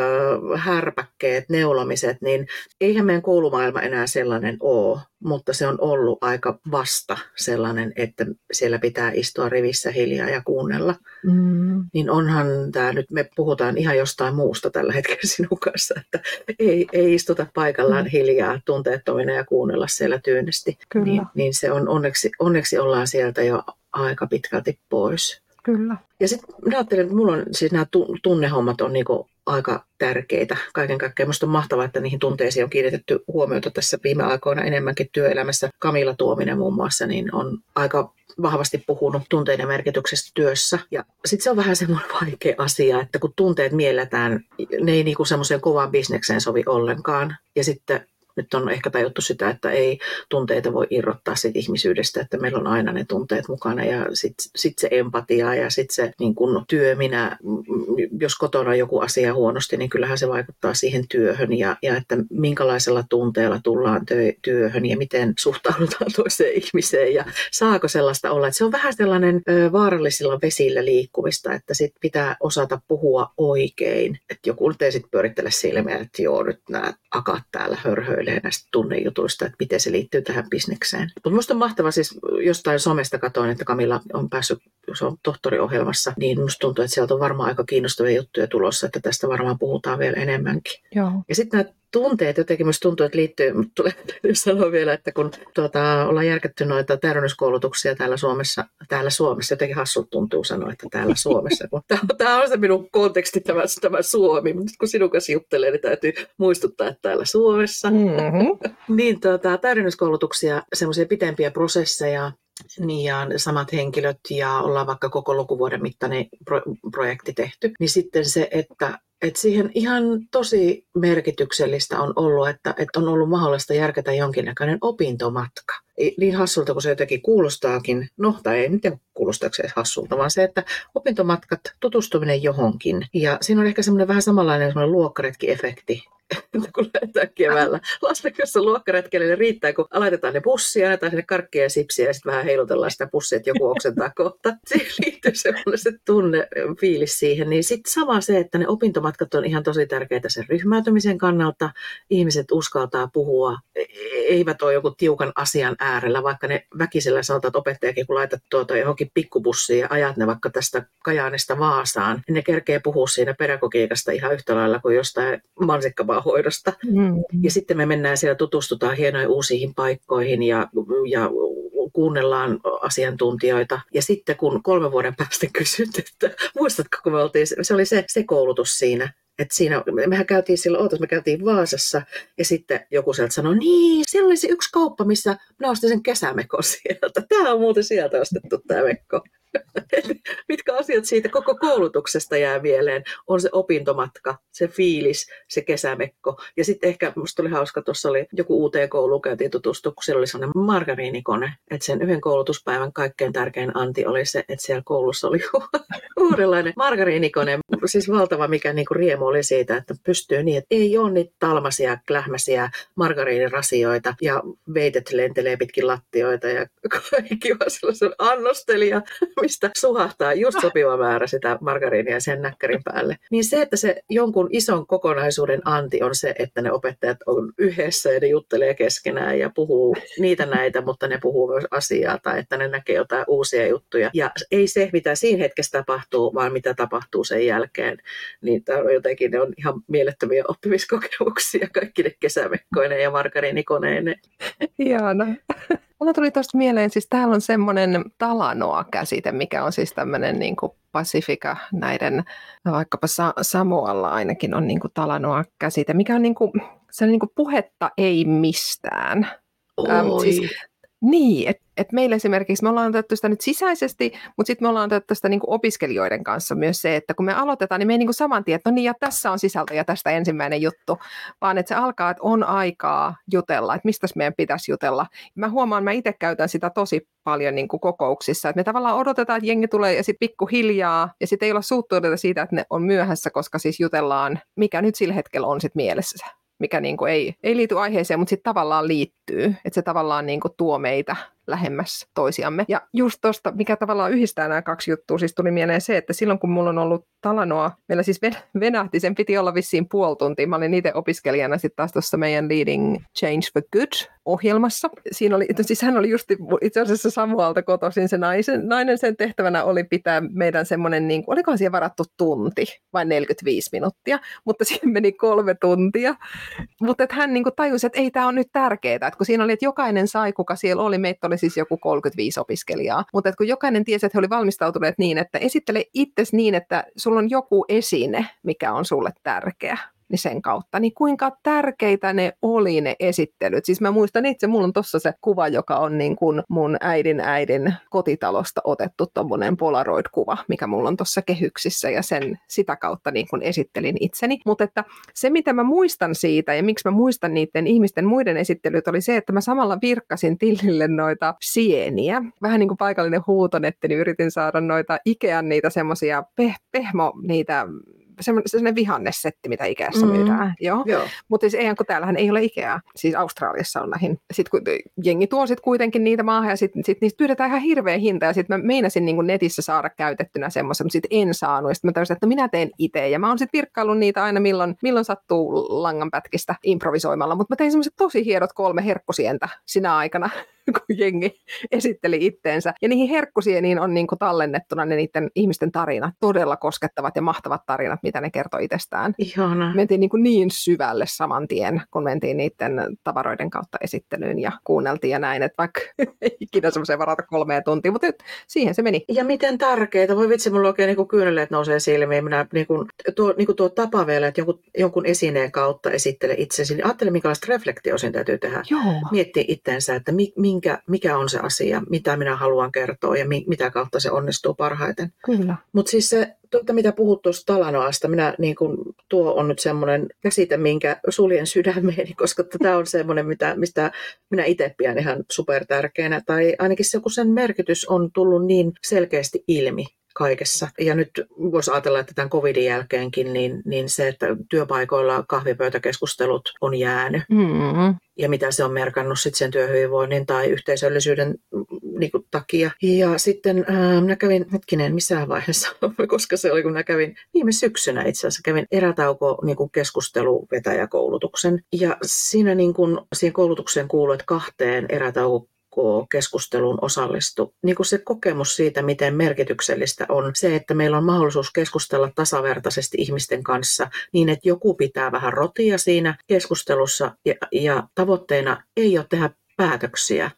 härpäkkeet, neulomiset, niin eihän meidän koulumaailma enää sellainen ole mutta se on ollut aika vasta sellainen, että siellä pitää istua rivissä hiljaa ja kuunnella. Mm. Niin onhan tämä nyt, me puhutaan ihan jostain muusta tällä hetkellä sinun kanssa, että ei, ei istuta paikallaan mm. hiljaa tunteettomina ja kuunnella siellä tyynesti. Kyllä. Niin, niin se on onneksi, onneksi ollaan sieltä jo aika pitkälti pois. Kyllä. Ja sitten minä ajattelen, että mulla on siis nämä tunnehommat on niinku aika tärkeitä kaiken kaikkiaan. Minusta on mahtavaa, että niihin tunteisiin on kiinnitetty huomiota tässä viime aikoina enemmänkin työelämässä. Kamilla Tuominen muun muassa niin on aika vahvasti puhunut tunteiden merkityksestä työssä. Ja sitten se on vähän semmoinen vaikea asia, että kun tunteet mielletään, ne ei niinku semmoiseen kovaan bisnekseen sovi ollenkaan. Ja sitten nyt on ehkä tajuttu sitä, että ei tunteita voi irrottaa siitä ihmisyydestä, että meillä on aina ne tunteet mukana ja sitten sit se empatia ja sitten se niin kun työ, minä, jos kotona on joku asia huonosti, niin kyllähän se vaikuttaa siihen työhön ja, ja että minkälaisella tunteella tullaan tö- työhön ja miten suhtaudutaan toiseen ihmiseen ja saako sellaista olla. Että se on vähän sellainen ö, vaarallisilla vesillä liikkumista, että sit pitää osata puhua oikein. Että joku nyt ei sitten pyörittele silmiä, että joo, nyt nämä akat täällä hörhöilee hurailee näistä tunnejutuista, että miten se liittyy tähän bisnekseen. Mutta minusta on mahtava, siis jostain somesta katoin, että Kamilla on päässyt, se on tohtoriohjelmassa, niin minusta tuntuu, että sieltä on varmaan aika kiinnostavia juttuja tulossa, että tästä varmaan puhutaan vielä enemmänkin. Joo. Ja sitten nämä tunteet jotenkin myös tuntuu, että liittyy, mutta tulee sanoa vielä, että kun tuota, ollaan järketty noita täydennyskoulutuksia täällä Suomessa, täällä Suomessa, jotenkin hassut tuntuu sanoa, että täällä Suomessa, kun tämä on se minun konteksti, tämä, tämä Suomi, mutta kun sinun kanssa juttelee, niin täytyy muistuttaa, että täällä Suomessa. Mm-hmm. niin tuota, täydennyskoulutuksia, semmoisia pitempiä prosesseja, niin ja samat henkilöt ja ollaan vaikka koko lukuvuoden mittainen pro- projekti tehty, niin sitten se, että et siihen ihan tosi merkityksellistä on ollut, että, että on ollut mahdollista järkätä jonkinnäköinen opintomatka. Niin hassulta kuin se jotenkin kuulostaakin, no tai ei miten kuulostaako se hassulta, vaan se, että opintomatkat, tutustuminen johonkin. Ja siinä on ehkä semmoinen vähän samanlainen semmoinen luokkaretki-efekti kun lähdetään keväällä. Lasten kanssa luokkaretkelle riittää, kun aloitetaan ne bussia, annetaan sinne karkkia ja sipsiä ja sitten vähän heilutellaan sitä bussia, että joku oksentaa kohta. Siihen liittyy semmoinen se tunne, fiilis siihen. Niin sitten sama se, että ne opintomatkat on ihan tosi tärkeitä sen ryhmäytymisen kannalta. Ihmiset uskaltaa puhua, e-, eivät ole joku tiukan asian äärellä, vaikka ne väkisellä sanotaan, että opettajakin kun laitat tuota johonkin pikkubussiin ja ajat ne vaikka tästä Kajaanista Vaasaan, niin ne kerkee puhua siinä pedagogiikasta ihan yhtä lailla kuin jostain mansikkapaahoidosta. Mm. Ja sitten me mennään siellä, tutustutaan hienoihin uusiin paikkoihin ja, ja kuunnellaan asiantuntijoita. Ja sitten kun kolme vuoden päästä kysyt, että muistatko, kun me oltiin, se oli se, se koulutus siinä, että siinä, mehän käytiin silloin, ootas, me käytiin Vaasassa ja sitten joku sieltä sanoi, niin, siellä oli se yksi kauppa, missä minä ostin sen kesämekon sieltä. Tämä on muuten sieltä ostettu tämä mekko. mitkä asiat siitä koko koulutuksesta jää mieleen, on se opintomatka, se fiilis, se kesämekko. Ja sitten ehkä musta oli hauska, tuossa oli joku uuteen kouluun käytiin tutustua, kun siellä oli sellainen margariinikone, että sen yhden koulutuspäivän kaikkein tärkein anti oli se, että siellä koulussa oli uudenlainen margariinikone, siis valtava mikä niinku riemu oli siitä, että pystyy niin, että ei ole niitä talmasia, klähmäsiä margariinirasioita ja veitet lentelee pitkin lattioita ja kaikki vaan sellaisen annostelija mistä suhahtaa just sopiva määrä sitä margariinia sen näkkärin päälle. Niin se, että se jonkun ison kokonaisuuden anti on se, että ne opettajat on yhdessä ja ne juttelee keskenään ja puhuu niitä näitä, mutta ne puhuu myös asiaa tai että ne näkee jotain uusia juttuja. Ja ei se, mitä siinä hetkessä tapahtuu, vaan mitä tapahtuu sen jälkeen. Niin tämä on jotenkin, ne on ihan mielettömiä oppimiskokemuksia, kaikki ne kesämekkoinen ja margariinikoneineen. Ihana. Mulla tuli tuosta mieleen, siis täällä on semmoinen talanoa-käsite, mikä on siis tämmöinen niin kuin Pasifika näiden, vaikkapa Samoalla ainakin on niin kuin talanoa-käsite, mikä on niin kuin, se on niin kuin puhetta ei mistään. Ähm, siis, niin, että et meillä esimerkiksi, me ollaan otettu sitä nyt sisäisesti, mutta sitten me ollaan otettu sitä niin opiskelijoiden kanssa myös se, että kun me aloitetaan, niin me ei niin saman tien, että no niin, ja tässä on sisältö ja tästä ensimmäinen juttu, vaan että se alkaa, että on aikaa jutella, että mistä meidän pitäisi jutella. Mä huomaan, mä itse käytän sitä tosi paljon niin kuin kokouksissa, että me tavallaan odotetaan, että jengi tulee ja sitten pikkuhiljaa, ja sitten ei olla suuttuneita siitä, että ne on myöhässä, koska siis jutellaan, mikä nyt sillä hetkellä on sitten mielessä mikä niin kuin ei, ei liity aiheeseen, mutta sitten tavallaan liittyy. Että se tavallaan niin kuin tuo meitä lähemmäs toisiamme. Ja just tuosta, mikä tavallaan yhdistää nämä kaksi juttua, siis tuli mieleen se, että silloin kun mulla on ollut Talanoa, meillä siis venähti, sen piti olla vissiin puoli tuntia. Mä olin itse opiskelijana sitten taas tuossa meidän Leading Change for Good ohjelmassa. Siinä oli, siis hän oli just itse asiassa Samualta kotoisin se naisen, nainen sen tehtävänä oli pitää meidän semmoinen, niin kuin, olikohan siihen varattu tunti vai 45 minuuttia, mutta siihen meni kolme tuntia. Mutta hän niin kuin tajusi, että ei tämä on nyt tärkeää, että kun siinä oli, että jokainen sai, kuka siellä oli, meitä oli siis joku 35 opiskelijaa, mutta kun jokainen tiesi, että he olivat valmistautuneet niin, että esittele itsesi niin, että sulla on joku esine, mikä on sulle tärkeä niin sen kautta, niin kuinka tärkeitä ne oli ne esittelyt. Siis mä muistan itse, mulla on tuossa se kuva, joka on niin kuin mun äidin äidin kotitalosta otettu tuommoinen Polaroid-kuva, mikä mulla on tuossa kehyksissä ja sen sitä kautta niin kuin esittelin itseni. Mutta että se, mitä mä muistan siitä ja miksi mä muistan niiden ihmisten muiden esittelyt, oli se, että mä samalla virkkasin tillille noita sieniä. Vähän niin kuin paikallinen huutonetti, niin yritin saada noita Ikean niitä semmoisia peh- pehmo, niitä semmoinen vihannessetti, mitä Ikeassa mm. myydään. Joo. Joo. Mutta siis eihän, kun täällähän ei ole Ikea, siis Australiassa on lähin. Sitten kun jengi tuo sit kuitenkin niitä maahan ja sitten sit niistä pyydetään ihan hirveä hinta ja sitten mä meinasin niin netissä saada käytettynä semmoisen, mutta sitten en saanut. Ja sitten mä täysin, että minä teen itse ja mä oon sitten virkkaillut niitä aina milloin, milloin sattuu langanpätkistä improvisoimalla, mutta mä tein semmoiset tosi hiedot kolme herkkusientä sinä aikana kun jengi esitteli itteensä. Ja niihin herkkusieniin on niin kuin tallennettuna ne niiden ihmisten tarinat, todella koskettavat ja mahtavat tarinat, mitä ne kertoo itsestään. Ihana. Mentiin niin, kuin niin syvälle saman tien, kun mentiin niiden tavaroiden kautta esittelyyn ja kuunneltiin ja näin, että vaikka ei ikinä semmoiseen varata kolmea tuntia, mutta siihen se meni. Ja miten tärkeää, voi vitsi, mulla oikein niin kyyneleet nousee silmiin. Minä niin kuin, tuo, niin kuin tuo tapa vielä, että jonkun, jonkun esineen kautta esittele itsesi, niin ajattele, minkälaista reflektio sen täytyy tehdä. Joo. Miettiä itteensä, että mi, minkä, mikä on se asia, mitä minä haluan kertoa ja mi, mitä kautta se onnistuu parhaiten. Kyllä. Mutta siis se, tuota, mitä puhut tuosta Talanoasta, minä, niin kun, tuo on nyt semmoinen käsite, minkä suljen sydämeeni, koska tämä on semmoinen, mitä, mistä minä itse pidän ihan super tärkeänä. Tai ainakin se, kun sen merkitys on tullut niin selkeästi ilmi kaikessa. Ja nyt voisi ajatella, että tämän covidin jälkeenkin, niin, niin se, että työpaikoilla kahvipöytäkeskustelut on jäänyt. Mm-hmm. Ja mitä se on merkannut sitten sen työhyvinvoinnin tai yhteisöllisyyden niin kuin, takia. Ja sitten ää, minä kävin, hetkinen, missä vaiheessa, koska se oli, kun minä kävin viime syksynä itse asiassa, kävin erätauko niin kuin keskusteluvetäjäkoulutuksen. Ja siinä, niin kuin, siihen koulutukseen kuului, että kahteen erätauko keskusteluun osallistu. Niin kuin se kokemus siitä, miten merkityksellistä on se, että meillä on mahdollisuus keskustella tasavertaisesti ihmisten kanssa niin, että joku pitää vähän rotia siinä keskustelussa ja, ja tavoitteena ei ole tehdä päätöksiä,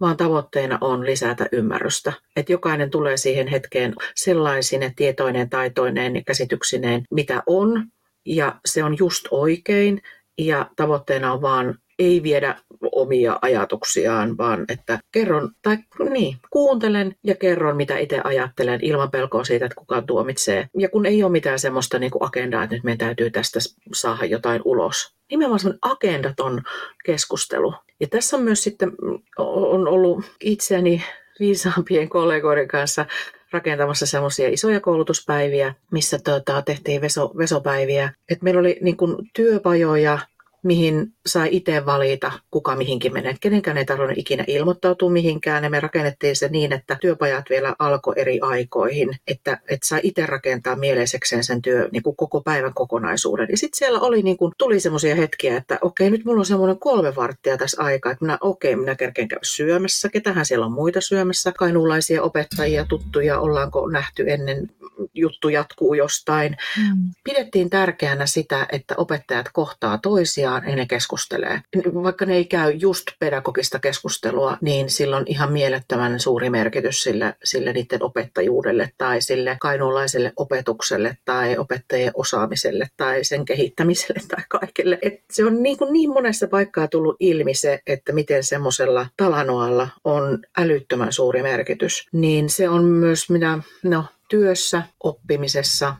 vaan tavoitteena on lisätä ymmärrystä. Että jokainen tulee siihen hetkeen sellaisine tietoineen, taitoineen ja käsityksineen, mitä on, ja se on just oikein, ja tavoitteena on vaan ei viedä omia ajatuksiaan, vaan että kerron, tai niin, kuuntelen ja kerron, mitä itse ajattelen ilman pelkoa siitä, että kukaan tuomitsee. Ja kun ei ole mitään semmoista niin kuin agendaa, että nyt meidän täytyy tästä saada jotain ulos. Nimenomaan semmoinen agendaton keskustelu. Ja tässä on myös sitten, on ollut itseäni viisaampien kollegoiden kanssa rakentamassa semmoisia isoja koulutuspäiviä, missä tota, tehtiin veso, vesopäiviä. Et meillä oli niin kuin, työpajoja mihin sai itse valita, kuka mihinkin menee. Kenenkään ei tarvinnut ikinä ilmoittautua mihinkään. Ja me rakennettiin se niin, että työpajat vielä alkoi eri aikoihin, että, että sai itse rakentaa mieleisekseen sen työ niin kuin koko päivän kokonaisuuden. Ja sitten siellä oli, niin kuin, tuli semmoisia hetkiä, että okei, nyt mulla on semmoinen kolme varttia tässä aikaa, että minä, okei, minä kerkeen käydä syömässä. Ketähän siellä on muita syömässä? Kainuulaisia opettajia, tuttuja, ollaanko nähty ennen juttu jatkuu jostain. Mm. Pidettiin tärkeänä sitä, että opettajat kohtaa toisiaan ja ne keskustelee. Vaikka ne ei käy just pedagogista keskustelua, niin sillä on ihan mielettömän suuri merkitys sille, sille niiden opettajuudelle tai sille kainuulaiselle opetukselle tai opettajien osaamiselle tai sen kehittämiselle tai kaikille. Et se on niin, kuin niin monessa paikkaa tullut ilmi se, että miten semmoisella talanoalla on älyttömän suuri merkitys. Niin se on myös minä, no työssä, oppimisessa,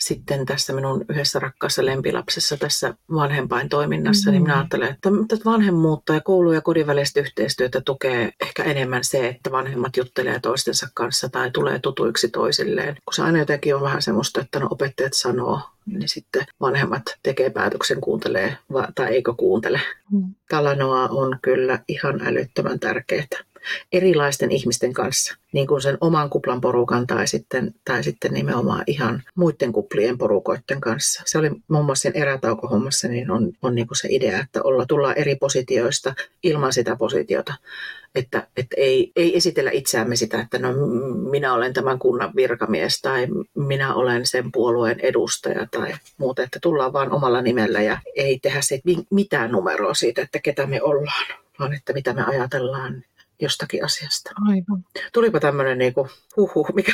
sitten tässä minun yhdessä rakkaassa lempilapsessa tässä vanhempain toiminnassa, mm-hmm. niin minä mm-hmm. ajattelen, että vanhemmuutta ja koulu- ja kodin välistä yhteistyötä tukee ehkä enemmän se, että vanhemmat juttelee toistensa kanssa tai tulee tutuiksi toisilleen. Kun se aina jotenkin on vähän semmoista, että no opettajat sanoo, niin sitten vanhemmat tekee päätöksen, kuuntelee tai eikö kuuntele. Mm. Talanoa on kyllä ihan älyttömän tärkeää erilaisten ihmisten kanssa, niin kuin sen oman kuplan porukan tai sitten, tai sitten nimenomaan ihan muiden kuplien porukoiden kanssa. Se oli muun muassa sen erätaukohommassa, niin on, on niin kuin se idea, että olla, tullaan eri positioista ilman sitä positiota. Että, että ei, ei esitellä itseämme sitä, että no minä olen tämän kunnan virkamies tai minä olen sen puolueen edustaja tai muuta, että tullaan vaan omalla nimellä ja ei tehdä se mitään numeroa siitä, että ketä me ollaan, vaan että mitä me ajatellaan jostakin asiasta. Aivan. Tulipa tämmöinen niinku, huhu, mikä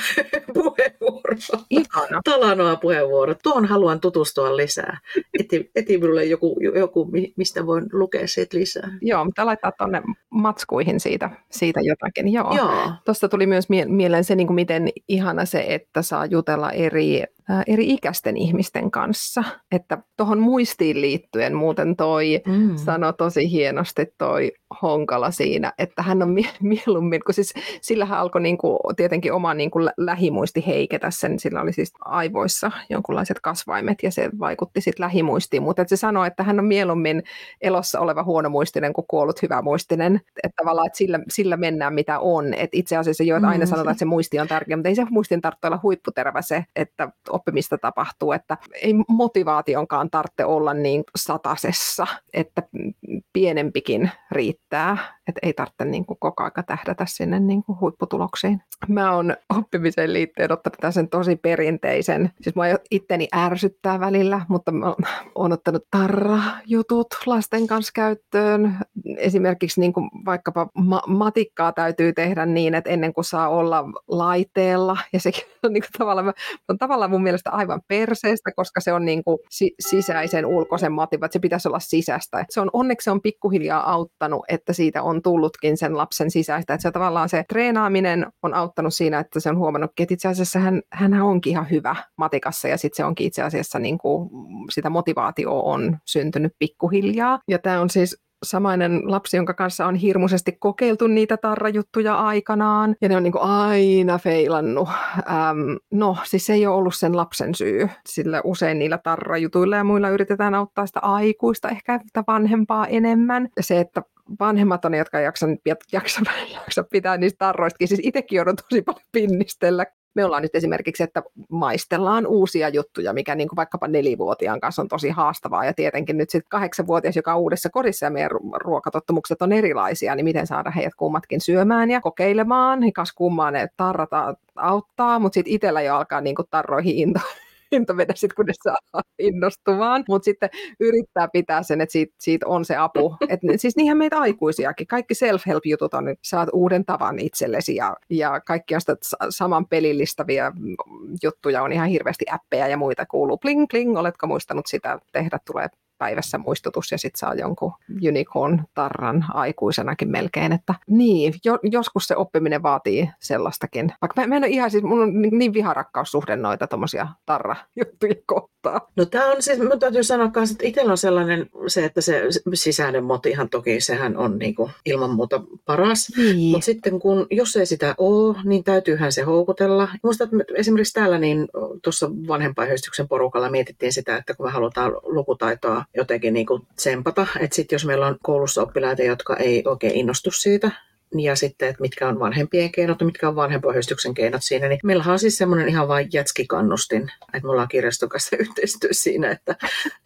puheenvuoro. Ihana. Talanoa puheenvuoro. Tuohon haluan tutustua lisää. Eti, eti minulle joku, joku, mistä voin lukea siitä lisää. Joo, mutta laittaa tuonne matskuihin siitä, siitä jotakin. Joo. Joo. Tuosta tuli myös mieleen se, niin kuin miten ihana se, että saa jutella eri eri ikäisten ihmisten kanssa. Että tuohon muistiin liittyen muuten toi mm. sanoi tosi hienosti toi Honkala siinä, että hän on mieluummin, kun siis sillähän alkoi niinku, tietenkin oma niinku lähimuisti heiketä sen, sillä oli siis aivoissa jonkunlaiset kasvaimet ja se vaikutti sitten lähimuistiin, mutta se sanoi, että hän on mieluummin elossa oleva huonomuistinen kuin kuollut hyvämuistinen, että tavallaan että sillä, sillä mennään mitä on, että itse asiassa jo, että aina mm. sanotaan, että se muisti on tärkeä, mutta ei se muistin tarvitse olla huipputervä se, että oppimista tapahtuu, että ei motivaationkaan tarvitse olla niin satasessa, että pienempikin riittää, että ei tarvitse niin kuin koko aika tähdätä sinne niin kuin huipputuloksiin. Mä oon oppimiseen liittyen ottanut sen tosi perinteisen, siis mua itteni ärsyttää välillä, mutta mä oon ottanut tarra-jutut lasten kanssa käyttöön. Esimerkiksi niin kuin vaikkapa ma- matikkaa täytyy tehdä niin, että ennen kuin saa olla laiteella, ja sekin on, niin kuin tavallaan, on tavallaan mun mielestä aivan perseestä, koska se on niin kuin si- sisäisen ulkoisen mativat, se pitäisi olla sisäistä. Se on, onneksi se on pikkuhiljaa auttanut, että siitä on tullutkin sen lapsen sisäistä. Että se tavallaan se treenaaminen on auttanut siinä, että se on huomannut, että itse asiassa hän, hän onkin ihan hyvä matikassa ja sitten se onkin itse asiassa niin kuin, sitä motivaatio on syntynyt pikkuhiljaa. Ja tämä on siis samainen lapsi, jonka kanssa on hirmuisesti kokeiltu niitä tarrajuttuja aikanaan, ja ne on niin aina feilannut. Ähm, no, siis se ei ole ollut sen lapsen syy, sillä usein niillä tarrajutuilla ja muilla yritetään auttaa sitä aikuista, ehkä sitä vanhempaa enemmän. Ja se, että vanhemmat on ne, jotka jaksa, jaksa, jaksa pitää niistä tarroistakin. Siis itsekin joudun tosi paljon pinnistellä. Me ollaan nyt esimerkiksi, että maistellaan uusia juttuja, mikä niin kuin vaikkapa nelivuotiaan kanssa on tosi haastavaa. Ja tietenkin nyt sitten kahdeksanvuotias, joka on uudessa kodissa ja meidän ruokatottumukset on erilaisia, niin miten saada heidät kummatkin syömään ja kokeilemaan. Kas kummaan ne tarrata auttaa, mutta sitten itsellä jo alkaa niin kuin tarroihin into into vedä sit, kun ne saa innostumaan. Mutta sitten yrittää pitää sen, että siitä, siitä on se apu. Et, siis niinhän meitä aikuisiakin. Kaikki self-help-jutut on, että saat uuden tavan itsellesi ja, ja kaikki on sitä saman pelillistäviä juttuja. On ihan hirveästi appeja ja muita kuuluu. Pling, pling, oletko muistanut sitä tehdä? Tulee päivässä muistutus ja sitten saa jonkun unicorn-tarran aikuisenakin melkein. Että niin, jo, joskus se oppiminen vaatii sellaistakin. Vaikka mä, mä en ole ihan siis, mulla on niin, niin viharakkaussuhde noita tommosia tarra-juttuja kohtaan. No tämä on siis, mä täytyy sanoa myös, että itsellä on sellainen se, että se sisäinen motihan toki, sehän on niinku ilman muuta paras. Niin. Mutta sitten kun, jos ei sitä ole, niin täytyyhän se houkutella. Musta että esimerkiksi täällä niin tuossa vanhempainhyhdistyksen porukalla mietittiin sitä, että kun me halutaan lukutaitoa jotenkin niin kuin tsempata. Että sitten jos meillä on koulussa oppilaita, jotka ei oikein innostu siitä, ja sitten, että mitkä on vanhempien keinot ja mitkä on vanhempohjustyksen keinot siinä, niin meillä on siis semmoinen ihan vain jätskikannustin, että me ollaan kirjaston kanssa yhteistyö siinä, että,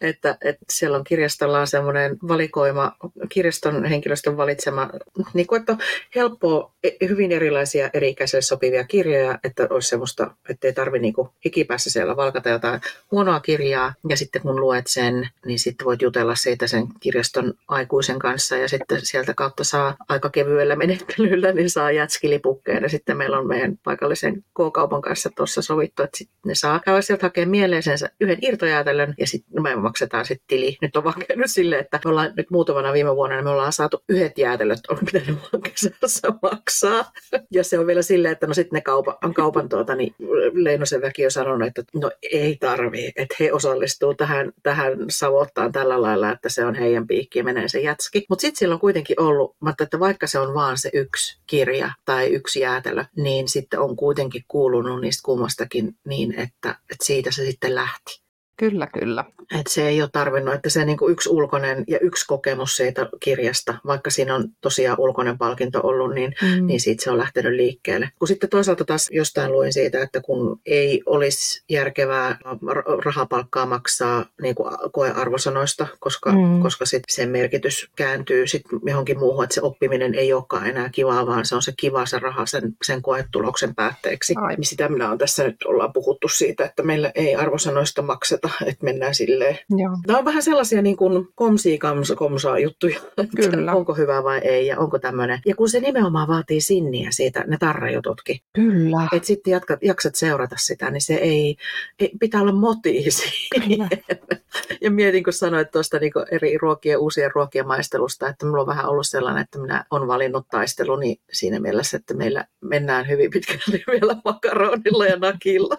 että, että siellä on kirjastolla on semmoinen valikoima, kirjaston henkilöstön valitsema, niin kuin, että on helppoa, e, hyvin erilaisia eri ikäisille sopivia kirjoja, että olisi semmoista, että ei tarvitse niin hikipäässä siellä valkata jotain huonoa kirjaa, ja sitten kun luet sen, niin sitten voit jutella siitä sen kirjaston aikuisen kanssa, ja sitten sieltä kautta saa aika kevyellä menettelyllä, niin saa jätskilipukkeja. Ja sitten meillä on meidän paikallisen K-kaupan kanssa tuossa sovittu, että sitten ne saa käydä sieltä hakemaan mieleisensä yhden irtojäätelön ja sitten me maksetaan sitten tili. Nyt on vaan käynyt silleen, että me ollaan nyt muutamana viime vuonna niin me ollaan saatu yhdet jäätelöt, on pitänyt vaan kesässä maksaa. Ja se on vielä silleen, että no sitten ne kaupan, kaupan tuota, niin Leinosen väki on sanonut, että no ei tarvii, että he osallistuu tähän, tähän savottaan tällä lailla, että se on heidän piikki ja menee se jätski. Mutta sitten sillä on kuitenkin ollut, että vaikka se on vaan se yksi kirja tai yksi jäätelö, niin sitten on kuitenkin kuulunut niistä kummastakin niin, että, että siitä se sitten lähti. Kyllä, kyllä. Et se ei ole tarvinnut, että se niinku yksi ulkoinen ja yksi kokemus siitä kirjasta, vaikka siinä on tosiaan ulkoinen palkinto ollut, niin, mm. niin siitä se on lähtenyt liikkeelle. Kun sitten toisaalta taas jostain luin siitä, että kun ei olisi järkevää rahapalkkaa maksaa niin kuin koearvosanoista, koska, mm. koska sit sen merkitys kääntyy sit johonkin muuhun, että se oppiminen ei olekaan enää kivaa, vaan se on se kiva se raha sen, sen koetuloksen päätteeksi. Ai. Niin sitä minä on tässä nyt ollaan puhuttu siitä, että meillä ei arvosanoista makseta että mennään silleen. Joo. Tämä on vähän sellaisia niin kuin komsia komsa, komsaa juttuja, Kyllä. onko hyvä vai ei ja onko tämmöinen. Ja kun se nimenomaan vaatii sinniä siitä, ne tarrajututkin. Kyllä. Että sitten jatkat, jaksat seurata sitä, niin se ei, ei pitää olla motiisi. ja mietin, kun sanoit tuosta niin eri ruokien, uusien ruokien maistelusta, että minulla on vähän ollut sellainen, että minä olen valinnut taisteluni siinä mielessä, että meillä mennään hyvin pitkälle vielä makaronilla ja nakilla.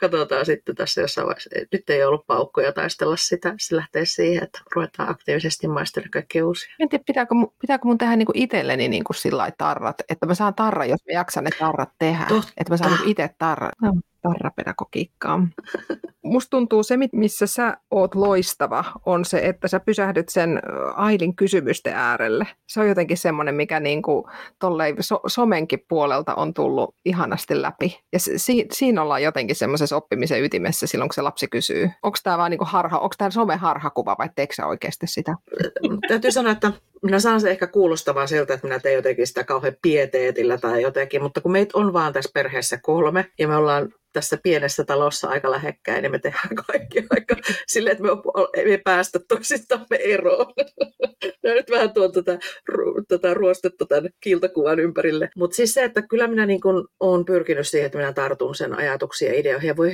Katsotaan sitten tässä jossain vaiheessa. Nyt ei ollut paukkoja taistella sitä. Se lähtee siihen, että ruvetaan aktiivisesti maistella kaikkea uusia. En tiedä, pitääkö, pitääkö mun tehdä niinku itselleni niinku sillä tarrat, että mä saan tarra, jos mä jaksan ne tarrat tehdä. Totta. Että mä saan niinku itse tarrat. No tarrapedagogiikkaa. Musta tuntuu se, missä sä oot loistava, on se, että sä pysähdyt sen Ailin kysymysten äärelle. Se on jotenkin semmoinen, mikä niinku so, somenkin puoleltä on tullut ihanasti läpi. Ja si, siinä ollaan jotenkin semmoisessa oppimisen ytimessä silloin, kun se lapsi kysyy. Onko tämä vaan niinku harha, onko tämä some harhakuva vai teekö sä oikeasti sitä? Täytyy sanoa, että minä saan se ehkä kuulostavaa siltä, että minä teen jotenkin sitä kauhean pieteetillä tai jotenkin, mutta kun meitä on vaan tässä perheessä kolme ja me ollaan tässä pienessä talossa aika lähekkäin, niin me tehdään kaikki aika silleen, että me ei päästä toisistamme eroon. Mä nyt vähän tuon tätä, tätä ruostetta tämän kiltakuvan ympärille. Mutta siis se, että kyllä minä niin kun olen pyrkinyt siihen, että minä tartun sen ajatuksia ja ideoihin ja voi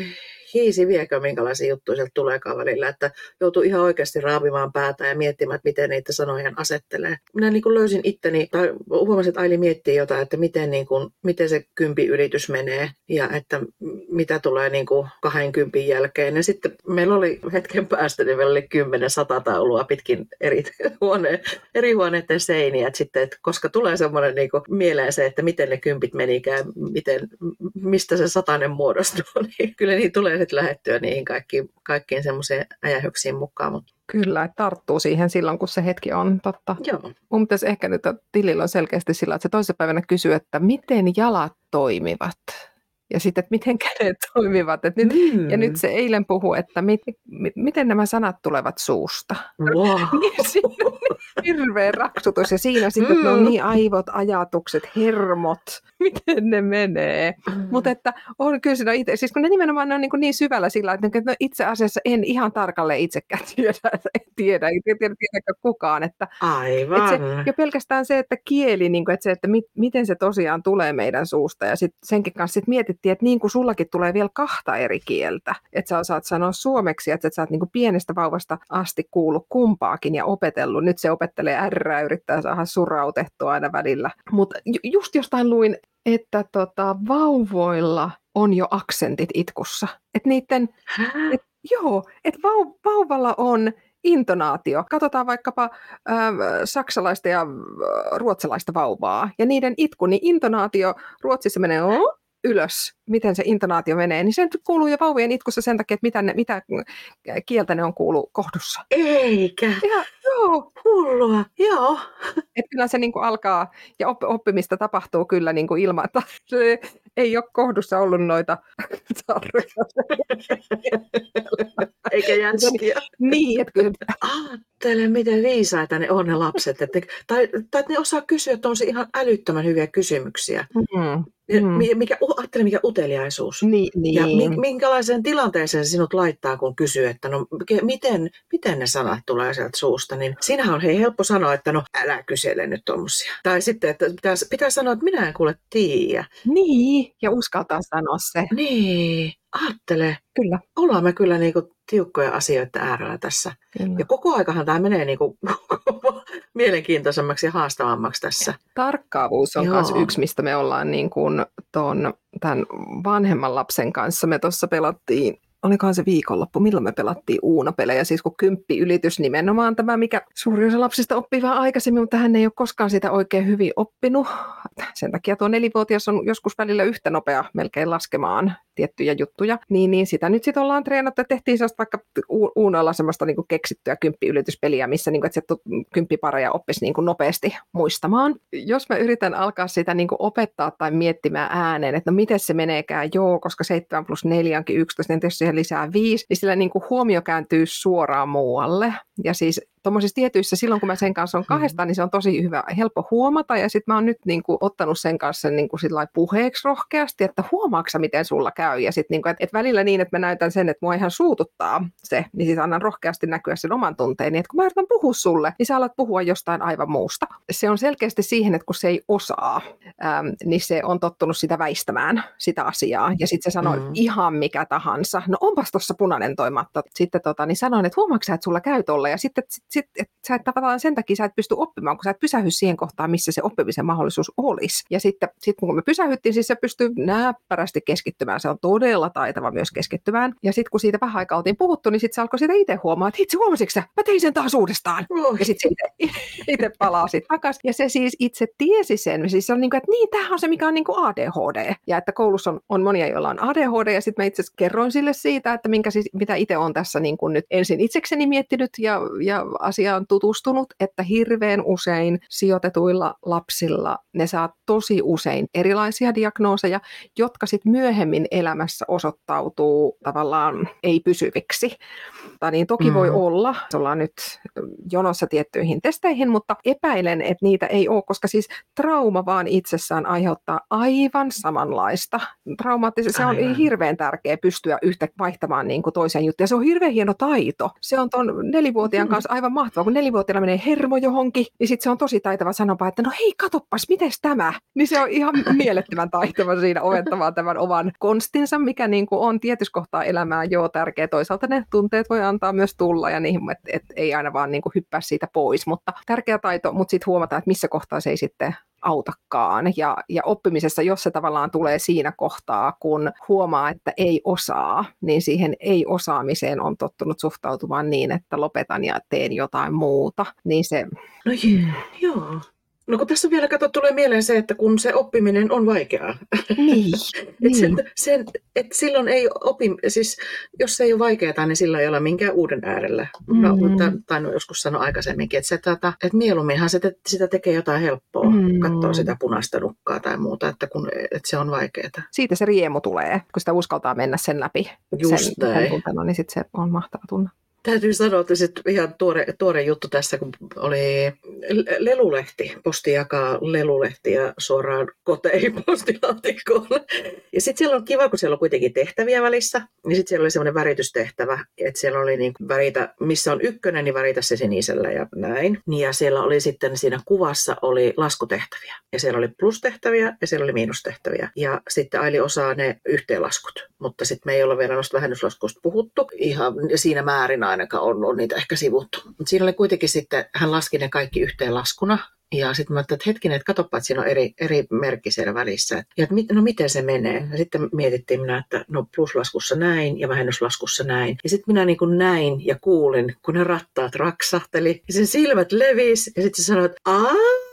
hiisi viekö, minkälaisia juttuja sieltä tuleekaan välillä, että joutuu ihan oikeasti raavimaan päätä ja miettimään, että miten niitä sanoja asettelee. Minä niin kuin löysin itteni, tai huomasin, että Aili miettii jotain, että miten, niin kuin, miten se kympi yritys menee, ja että mitä tulee niin kuin 20 jälkeen. Ja sitten meillä oli hetken päästä, niin meillä oli 10 sata taulua pitkin eri, huone, eri huoneiden seiniä. Että sitten, että koska tulee semmoinen niin kuin mieleen se, että miten ne kympit menikään, miten, mistä se satanen muodostuu, niin kyllä niin tulee sitten lähettyä niihin kaikkiin, kaikkiin semmoisiin äjähyksiin mukaan. Mutta Kyllä, että tarttuu siihen silloin, kun se hetki on totta. Joo. Mun pitäisi ehkä nyt, tilillä on selkeästi sillä, että se toisessa päivänä kysyy, että miten jalat toimivat ja sitten, että miten kädet toimivat. Että nyt, mm. Ja nyt se eilen puhuu, että mit, mit, miten nämä sanat tulevat suusta. Wow. Niin siinä on hirveä raksutus ja siinä sitten, että ne on niin aivot, ajatukset, hermot, miten ne menee. Mm. Mutta että on kyllä siinä itse, siis kun ne nimenomaan ne on niin, niin syvällä sillä, että no itse asiassa en ihan tarkalleen itsekään tiedä, en tiedä, ei tiedä, tiedä kukaan. Että, Aivan. että se, jo pelkästään se, että kieli, niin kuin, että se, että mit, miten se tosiaan tulee meidän suusta ja sitten senkin kanssa sit mietittiin, että niin kuin sullakin tulee vielä kahta eri kieltä, että sä osaat sanoa suomeksi, että sä oot niin kuin pienestä vauvasta asti kuullut kumpaakin ja opetellut. Nyt se opettelee R yrittää saada surautettua aina välillä. Mutta just jostain luin, että tota, vauvoilla on jo aksentit itkussa. Että niiden, et, joo, että vau, vauvalla on intonaatio. Katsotaan vaikkapa äh, saksalaista ja äh, ruotsalaista vauvaa ja niiden itku, niin intonaatio Ruotsissa menee oh, ylös, miten se intonaatio menee, niin se nyt kuuluu jo vauvojen itkussa sen takia, että mitä, ne, mitä kieltä ne on kuullut kohdussa. Eikä. Ja, joo. Hullua, joo. Että kyllä se niin kuin alkaa, ja oppimista tapahtuu kyllä niin kuin ilman, että se ei ole kohdussa ollut noita Eikä jätskiä. niin, että kyllä. Ajattele, miten viisaita ne on ne lapset. Että, tai, tai että ne osaa kysyä tuollaisia ihan älyttömän hyviä kysymyksiä. Mm. Mm. Mikä, ajattele, mikä uteliaisuus. Niin, niin. Ja minkälaiseen tilanteeseen se sinut laittaa, kun kysyy, että no miten, miten ne sanat tulee sieltä suusta, niin siinähän on hei helppo sanoa, että no älä kysele nyt tuommoisia. Tai sitten, että pitää, pitää sanoa, että minä en kuule tiedä. Niin, ja uskaltaa sanoa se. Niin, ajattele. Kyllä. Ollaan me kyllä niinku tiukkoja asioita äärellä tässä. Kyllä. Ja koko aikahan tämä menee niinku mielenkiintoisemmaksi ja haastavammaksi tässä. Tarkkaavuus on myös yksi, mistä me ollaan niin kuin ton, tämän vanhemman lapsen kanssa. Me tuossa pelattiin olikohan se viikonloppu, milloin me pelattiin Uunopelejä, siis kun kymppi ylitys nimenomaan tämä, mikä suuri osa lapsista oppii vähän aikaisemmin, mutta hän ei ole koskaan sitä oikein hyvin oppinut. Sen takia tuo nelivuotias on joskus välillä yhtä nopea melkein laskemaan tiettyjä juttuja, niin, niin sitä nyt sitten ollaan treenattu, tehtiin sellaista vaikka Uunolla semmoista niin keksittyä kymppiylityspeliä, missä niin kuin, että se kymppipareja oppisi niin kuin nopeasti muistamaan. Jos mä yritän alkaa sitä niin kuin opettaa tai miettimään ääneen, että no miten se meneekään, joo, koska 7 plus 4 onkin 11, niin siihen lisää 5, niin sillä niin kuin huomio kääntyy suoraan muualle. Ja siis tuommoisissa tietyissä, silloin kun mä sen kanssa on mm-hmm. kahdestaan, niin se on tosi hyvä, helppo huomata. Ja sitten mä oon nyt niin kuin, ottanut sen kanssa niin kuin, puheeksi rohkeasti, että huomaaksa, miten sulla käy. Ja sitten niin että et välillä niin, että mä näytän sen, että mua ihan suututtaa se, niin siis annan rohkeasti näkyä sen oman tunteen. Niin, että kun mä yritän puhua sulle, niin sä alat puhua jostain aivan muusta. Se on selkeästi siihen, että kun se ei osaa, äm, niin se on tottunut sitä väistämään, sitä asiaa. Ja sitten se sanoo mm. ihan mikä tahansa. No onpas tuossa punainen toimatta. Sitten tota, niin sanoin, että huomaatko että sulla käy tolle. Ja sitten sit, sit, et sä et tavallaan sen takia sä et pysty oppimaan, kun sä et pysähy siihen kohtaan, missä se oppimisen mahdollisuus olisi. Ja sitten sit kun me pysähyttiin, siis se pystyy näppärästi keskittymään. Se on todella taitava myös keskittymään. Ja sitten kun siitä vähän aikaa oltiin puhuttu, niin sitten se alkoi siitä itse huomaa, että itse huomasitko sä? Mä tein sen taas uudestaan. Ja sitten se itse palaa sitten takaisin. Ja se siis itse tiesi sen. Siis se on niin kuin, että niin, tämähän on se, mikä on niin kuin ADHD. Ja että koulussa on, on monia, joilla on ADHD. Ja sitten mä itse kerroin sille siitä, että minkä siis, mitä itse on tässä niin kuin nyt ensin itsekseni miettinyt ja, ja asiaan tutustunut, että hirveän usein sijoitetuilla lapsilla ne saa tosi usein erilaisia diagnooseja, jotka sitten myöhemmin elämässä osoittautuu tavallaan ei-pysyviksi. Tai niin toki mm. voi olla, ollaan nyt jonossa tiettyihin testeihin, mutta epäilen, että niitä ei ole, koska siis trauma vaan itsessään aiheuttaa aivan samanlaista. Traumaattisesti se on aivan. hirveän tärkeä pystyä yhtä vaihtamaan niin kuin toisen juttuja. Se on hirveän hieno taito. Se on tuon nelivuotiaan mm. kanssa aivan mahtavaa, kun nelivuotiaana menee hermo johonkin, niin sitten se on tosi taitava sanoa, että no hei, katoppas, miten tämä? Niin se on ihan mielettömän taitava siinä oventamaan tämän oman konstinsa, mikä niin kuin on tietyssä kohtaa elämää joo tärkeä. Toisaalta ne tunteet voi antaa myös tulla ja niihin, että et ei aina vaan niin kuin hyppää siitä pois, mutta tärkeä taito, mutta sitten huomata, että missä kohtaa se ei sitten autakaan. Ja, ja oppimisessa, jos se tavallaan tulee siinä kohtaa, kun huomaa, että ei osaa, niin siihen ei-osaamiseen on tottunut suhtautumaan niin, että lopetan ja teen jotain muuta. Niin se... No joo. No kun tässä vielä kato, tulee mieleen se, että kun se oppiminen on vaikeaa. Niin, et niin. sen, sen, et silloin ei opi, siis jos se ei ole vaikeaa, niin silloin ei ole minkään uuden äärellä. No, Mm. mutta tainnut joskus sanoa aikaisemminkin, että, se, tota, että mieluumminhan se, sitä tekee jotain helppoa, Mm. mm. katsoo sitä punaista nukkaa tai muuta, että, kun, että se on vaikeaa. Siitä se riemu tulee, kun sitä uskaltaa mennä sen läpi. Just sen, näin. niin sitten se on mahtava tunne. Täytyy sanoa, että sit ihan tuore, tuore juttu tässä, kun oli lelulehti. Posti jakaa lelulehtiä suoraan koteihin postilaatikolle. Ja sitten siellä on kiva, kun siellä on kuitenkin tehtäviä välissä. Ja sitten siellä oli semmoinen väritystehtävä, että siellä oli niin väritä, missä on ykkönen, niin väritä se sinisellä ja näin. Niin Ja siellä oli sitten siinä kuvassa oli laskutehtäviä. Ja siellä oli plustehtäviä ja siellä oli miinustehtäviä. Ja sitten Aili osaa ne yhteenlaskut. Mutta sitten me ei olla vielä noista vähennyslaskuista puhuttu. Ihan siinä määrin ainakaan on niitä ehkä sivuttu. Mutta siinä oli kuitenkin sitten, hän laski ne kaikki yhteenlaskuna. Ja sitten mä ajattelin, että hetkinen, että katsopa, että siinä on eri, eri merkki siellä välissä. Ja että mit- no miten se menee? Ja sitten mietittiin minä, että no pluslaskussa näin ja vähennyslaskussa näin. Ja sitten minä niin kuin näin ja kuulin, kun ne rattaat raksahteli. Ja sen silmät levisi ja sitten se sanoi, että Aa,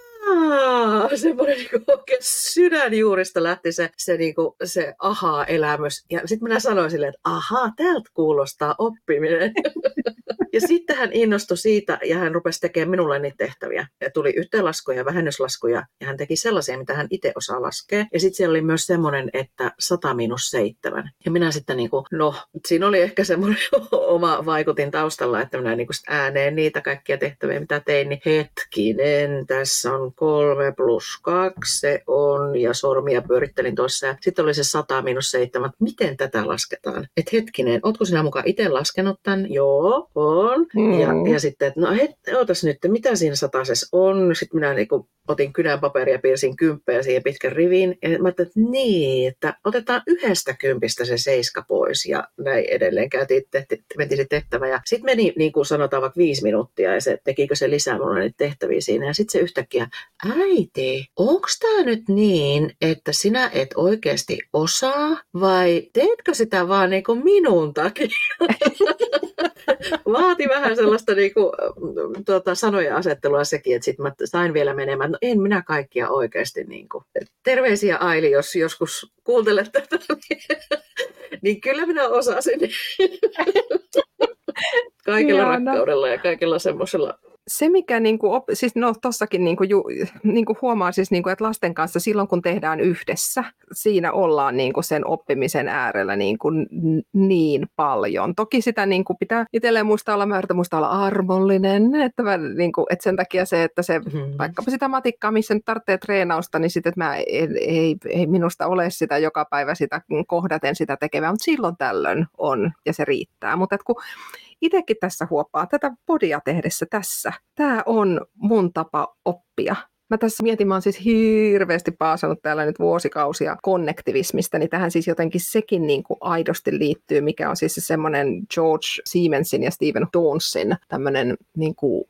semmoinen niin oikein sydänjuurista lähti se, se, niin kuin, se ahaa-elämys. Ja sitten minä sanoin silleen, että ahaa, täältä kuulostaa oppiminen. Ja sitten hän innostui siitä ja hän rupesi tekemään minulle niitä tehtäviä. Ja tuli yhteenlaskuja ja vähennyslaskuja ja hän teki sellaisia, mitä hän itse osaa laskea. Ja sitten siellä oli myös semmoinen, että 100 miinus 7. Ja minä sitten niin kuin, no siinä oli ehkä semmoinen oma vaikutin taustalla, että minä niin kuin ääneen niitä kaikkia tehtäviä, mitä tein, niin hetkinen, tässä on kolme plus kaksi, se on, ja sormia pyörittelin tuossa. Sitten oli se 100 miinus 7, että miten tätä lasketaan? Että hetkinen, ootko sinä mukaan itse laskenut tämän? Joo, on. Mm. Ja, ja sitten, että no ootas nyt, mitä siinä satasessa on? Sitten minä niin kuin, otin kynänpaperia ja piirsin kymppejä siihen pitkän riviin. Ja mä ajattelin, että niin, että otetaan yhdestä kympistä se seiska pois ja näin edelleen. Käytiin, tehti, mentiin se tehtävä ja sitten meni niin kuin sanotaan vaikka viisi minuuttia ja se tekikö se lisää mulle niitä tehtäviä siinä. Ja sitten se yhtäkkiä, äiti, onko tämä nyt niin, että sinä et oikeasti osaa vai teetkö sitä vaan niin kuin minun takia? Vaati vähän sellaista niinku, tuota, sanojen asettelua sekin, että sitten mä sain vielä menemään. No en minä kaikkia oikeasti. Niinku. Terveisiä Aili, jos joskus kuuntelet tätä, niin, niin kyllä minä osasin. Kaikella Ihana. rakkaudella ja kaikella semmoisella. Se, mikä niinku, op, siis no tossakin niinku, ju, niinku huomaa siis, niinku, että lasten kanssa silloin, kun tehdään yhdessä, siinä ollaan niinku sen oppimisen äärellä niinku n- niin paljon. Toki sitä niinku pitää itselleen muistaa olla, mä yritän muistaa olla armollinen, että, mä, niinku, että sen takia se, että se Mm. vaikkapa sitä matikkaa, missä nyt tarvitsee treenausta, niin sitten, että mä ei, ei, ei minusta ole sitä joka päivä sitä kohdaten sitä tekevää, mutta silloin tällöin on ja se riittää. Mutta kun itsekin tässä huopaa tätä podia tehdessä tässä, tämä on mun tapa oppia. Mä tässä mietin, mä oon siis hirveästi paasannut täällä nyt vuosikausia konnektivismista, niin tähän siis jotenkin sekin niin kuin aidosti liittyy, mikä on siis se semmoinen George Siemensin ja Stephen Dawnsin tämmöinen niin kuin,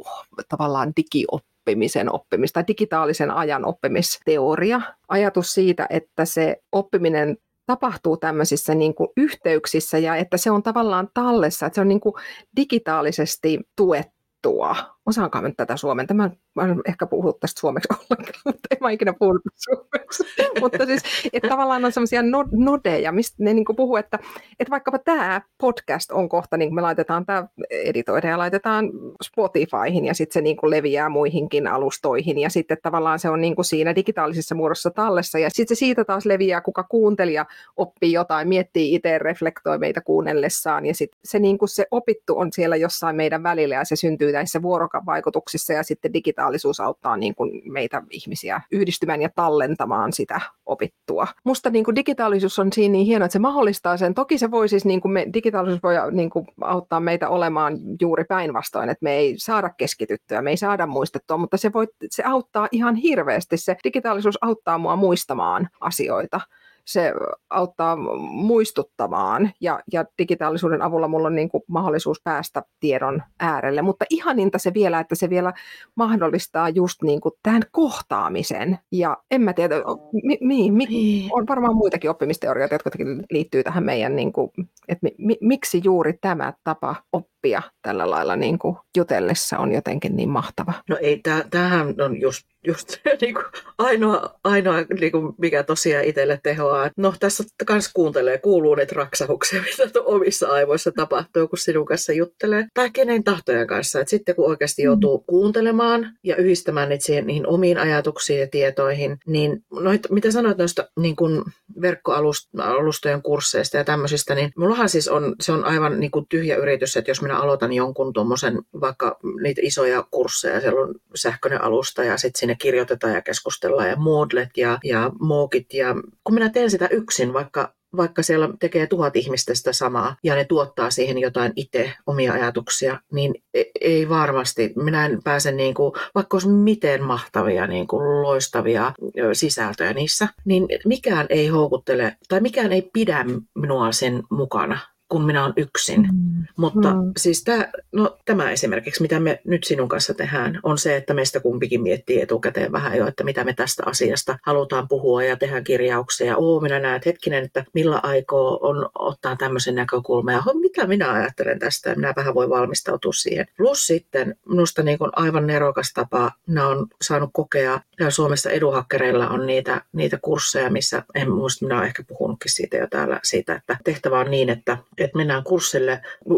tavallaan digioppimisen oppimista tai digitaalisen ajan oppimisteoria. Ajatus siitä, että se oppiminen tapahtuu tämmöisissä niin kuin yhteyksissä ja että se on tavallaan tallessa, että se on niin kuin digitaalisesti tuettua. Osaanko mä tätä suomen? Mä, en ehkä puhu tästä suomeksi ollenkaan, mutta en mä ikinä puhunut suomeksi. mutta siis, että tavallaan on semmoisia no- nodeja, mistä ne niin puhuu, että, että vaikkapa tämä podcast on kohta, niin me laitetaan tämä editoida ja laitetaan Spotifyhin ja sitten se niin leviää muihinkin alustoihin ja sitten tavallaan se on niin siinä digitaalisessa muodossa tallessa ja sitten se siitä taas leviää, kuka kuuntelija oppii jotain, miettii itse, reflektoi meitä kuunnellessaan ja sitten se, niin se opittu on siellä jossain meidän välillä ja se syntyy näissä vuorovaikutuksissa ja sitten digitaalisuus auttaa niin kuin meitä ihmisiä yhdistymään ja tallentamaan sitä opittua. Musta niin kuin digitaalisuus on siinä niin hieno, että se mahdollistaa sen. Toki se voi siis, niin kuin me, digitaalisuus voi niin kuin auttaa meitä olemaan juuri päinvastoin, että me ei saada keskityttyä, me ei saada muistettua, mutta se, voi, se auttaa ihan hirveästi. Se digitaalisuus auttaa mua muistamaan asioita se auttaa muistuttamaan ja, ja digitaalisuuden avulla mulla on niin kuin mahdollisuus päästä tiedon äärelle, mutta ihaninta se vielä, että se vielä mahdollistaa just niin kuin tämän kohtaamisen ja en mä tiedä, mi, mi, mi, niin. on varmaan muitakin oppimisteorioita, jotka liittyy tähän meidän, niin kuin, että mi, miksi juuri tämä tapa oppia tällä lailla niin kuin jutellessa on jotenkin niin mahtava. No ei, tämähän on just just niin kuin ainoa, ainoa niin kuin mikä tosiaan itselle tehoaa. No tässä kanssa kuuntelee, kuuluu niitä raksahuksia, mitä omissa aivoissa tapahtuu, kun sinun kanssa juttelee. Tai kenen tahtojen kanssa. Et sitten kun oikeasti mm. joutuu kuuntelemaan ja yhdistämään niitä siihen, niihin omiin ajatuksiin ja tietoihin, niin noit, mitä sanoit noista niin kuin verkkoalustojen kursseista ja tämmöisistä, niin mullahan siis on, se on aivan niin kuin tyhjä yritys, että jos minä aloitan jonkun tuommoisen, vaikka niitä isoja kursseja, siellä on sähköinen alusta ja sitten sinne kirjoitetaan ja keskustellaan ja Moodlet ja, ja Mookit. Ja kun minä teen sitä yksin, vaikka vaikka siellä tekee tuhat ihmistä sitä samaa ja ne tuottaa siihen jotain itse omia ajatuksia, niin e, ei varmasti, minä en pääse niin kuin, vaikka olisi miten mahtavia niin kuin loistavia sisältöjä niissä, niin mikään ei houkuttele tai mikään ei pidä minua sen mukana kun minä olen yksin. Mm. Mutta mm. siis tämä, no, tämä esimerkiksi, mitä me nyt sinun kanssa tehdään, on se, että meistä kumpikin miettii etukäteen vähän jo, että mitä me tästä asiasta halutaan puhua ja tehdään kirjauksia. Oo, minä näen hetkinen, että millä aikoo on ottaa tämmöisen näkökulman ja mitä minä ajattelen tästä ja minä vähän voi valmistautua siihen. Plus sitten minusta niin kuin aivan nerokas tapa, minä olen saanut kokea, ja Suomessa eduhakkereilla on niitä, niitä kursseja, missä, en muista, minä olen ehkä puhunutkin siitä jo täällä, siitä, että tehtävä on niin, että että mennään kurssille 3-5,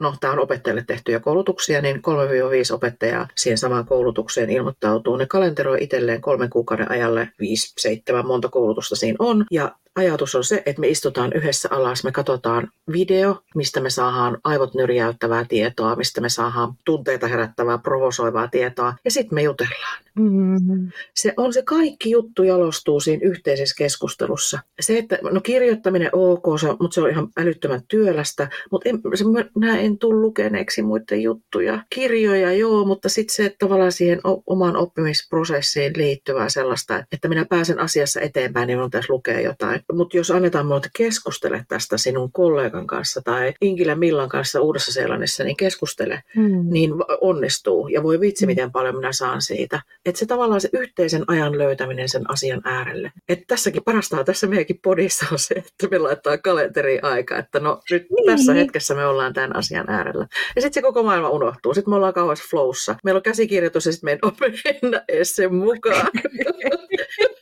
no tämä on opettajille tehtyjä koulutuksia, niin 3-5 opettajaa siihen samaan koulutukseen ilmoittautuu. Ne kalenteroi itselleen kolmen kuukauden ajalle 5-7 monta koulutusta siinä on, ja ajatus on se, että me istutaan yhdessä alas, me katsotaan video, mistä me saadaan aivot nyrjäyttävää tietoa, mistä me saadaan tunteita herättävää, provosoivaa tietoa, ja sitten me jutellaan. Mm-hmm. Se on se kaikki juttu jalostuu siinä yhteisessä keskustelussa. Se, että no kirjoittaminen ok, se, mutta se on ihan älyttömän työlästä, mutta en, se, minä en tule lukeneeksi muiden juttuja. Kirjoja joo, mutta sitten se että tavallaan siihen omaan oppimisprosessiin liittyvää sellaista, että minä pääsen asiassa eteenpäin, niin minun pitäisi lukea jotain. Mutta jos annetaan minulle keskustele tästä sinun kollegan kanssa tai Inkilä Millan kanssa Uudessa Seelannissa, niin keskustele, mm. niin onnistuu. Ja voi vitsi, mm. miten paljon minä saan siitä. Että se tavallaan se yhteisen ajan löytäminen sen asian äärelle. Että tässäkin parastaa tässä meidänkin podissa on se, että me laittaa kalenteriin aika, että no nyt niin. tässä hetkessä me ollaan tämän asian äärellä. Ja sitten se koko maailma unohtuu. Sitten me ollaan kauas flowssa. Meillä on käsikirjoitus ja sitten me ei mennä edes sen mukaan.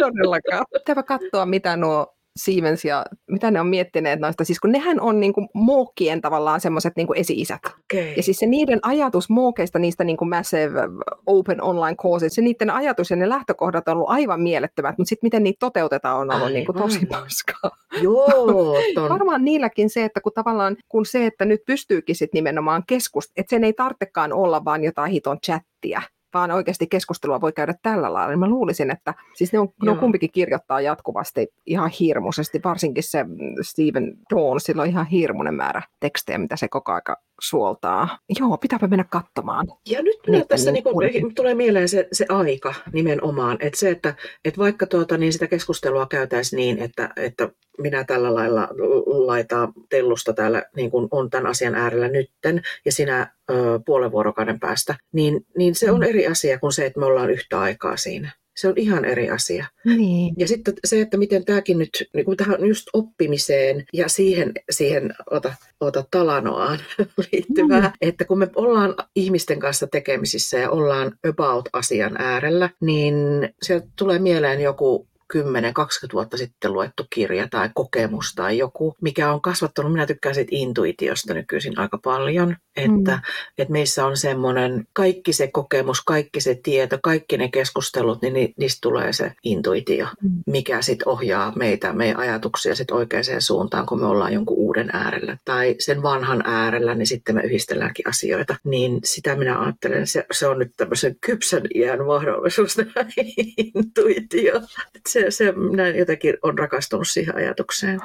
Todellakaan. Pitääpä katsoa, mitä nuo Siemens ja mitä ne on miettineet noista, siis kun nehän on niin kuin mookien tavallaan semmoiset niin esi-isät. Okay. Ja siis se niiden ajatus mookeista, niistä niin kuin massive open online courses, se niiden ajatus ja ne lähtökohdat on ollut aivan mielettömät, mutta sitten miten niitä toteutetaan on ollut niin kuin tosi paskaa. Joo, ton. Varmaan niilläkin se, että kun tavallaan kun se, että nyt pystyykin sitten nimenomaan keskust, että sen ei tarvitsekaan olla vaan jotain hiton chattia, vaan oikeasti keskustelua voi käydä tällä lailla, niin mä luulisin, että siis ne on, ne on kumpikin kirjoittaa jatkuvasti ihan hirmuisesti, varsinkin se Stephen Dawn, sillä on ihan hirmuinen määrä tekstejä, mitä se koko aika suoltaa. Joo, pitääpä mennä katsomaan. Ja nyt minä tässä niin kuin, tulee mieleen se, se aika nimenomaan, että se, että, että vaikka tuota, niin sitä keskustelua käytäisiin niin, että, että minä tällä lailla laitaa tellusta täällä niin kuin on tämän asian äärellä nytten ja sinä ö, puolen vuorokauden päästä, niin, niin se on mm. eri asia kuin se, että me ollaan yhtä aikaa siinä. Se on ihan eri asia. Niin. Ja sitten se, että miten tämäkin nyt, niin kuin tähän just oppimiseen ja siihen, siihen ota, ota talanoaan liittyvää, mm. että kun me ollaan ihmisten kanssa tekemisissä ja ollaan about-asian äärellä, niin sieltä tulee mieleen joku 10-20 vuotta sitten luettu kirja tai kokemus tai joku, mikä on kasvattanut, minä tykkään siitä intuitiosta nykyisin aika paljon, että, mm. että meissä on semmoinen, kaikki se kokemus, kaikki se tieto, kaikki ne keskustelut, niin niistä tulee se intuitio, mm. mikä sitten ohjaa meitä, meidän ajatuksia sitten oikeaan suuntaan, kun me ollaan jonkun uuden äärellä tai sen vanhan äärellä, niin sitten me yhdistelläänkin asioita. Niin sitä minä ajattelen, se, se on nyt tämmöisen kypsän iän mahdollisuus, intuitio. Se, se näin jotenkin on rakastunut siihen ajatukseen.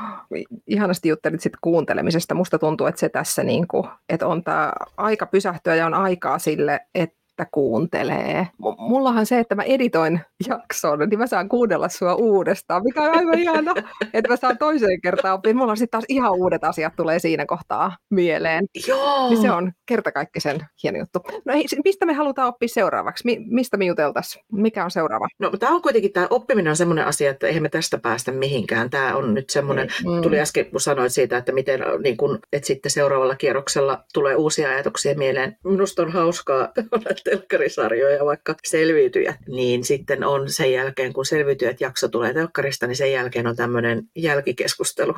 Ihanasti juttelit sitten kuuntelemisesta. Musta tuntuu, että se tässä niin kuin, että on tämä aika pysähtyä ja on aikaa sille, että että kuuntelee. M- mullahan se, että mä editoin jakson, niin mä saan kuunnella sua uudestaan, mikä on aivan ihana, että mä saan toiseen kertaan oppia. Mulla on sitten taas ihan uudet asiat tulee siinä kohtaa mieleen. Joo. Niin se on kertakaikkisen hieno juttu. No hei, mistä me halutaan oppia seuraavaksi? Mi- mistä me juteltaisiin? Mikä on seuraava? No tämä on kuitenkin, tämä oppiminen on semmoinen asia, että eihän me tästä päästä mihinkään. Tämä on nyt semmoinen, mm. tuli äsken kun sanoit siitä, että miten niin kun, että sitten seuraavalla kierroksella tulee uusia ajatuksia mieleen. Minusta on hauskaa olla telkkarisarjoja, vaikka selviytyjät, niin sitten on sen jälkeen, kun selviytyjät jakso tulee telkkarista, niin sen jälkeen on tämmöinen jälkikeskustelu.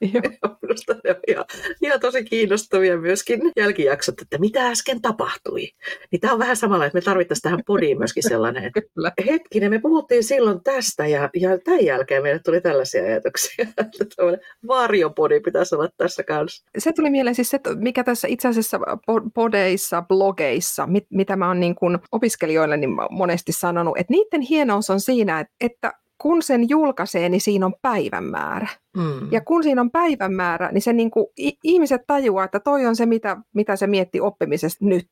Minusta ne on ihan, ihan tosi kiinnostavia myöskin jälkijaksot, että mitä äsken tapahtui. Niin tämä on vähän samalla, että me tarvittaisiin tähän podiin myöskin sellainen, että Kyllä. hetkinen, me puhuttiin silloin tästä ja, ja tämän jälkeen meille tuli tällaisia ajatuksia. Että varjopodi pitäisi olla tässä kanssa. Se tuli mieleen siis se, mikä tässä itse asiassa po- podeissa, blogeissa, mit, mitä mä oon niin kuin opiskelijoille niin monesti sanonut, että niiden hienous on siinä, että, kun sen julkaisee, niin siinä on päivämäärä. Mm. Ja kun siinä on päivämäärä, niin se niin kuin, ihmiset tajuaa, että toi on se, mitä, mitä se miettii oppimisesta nyt.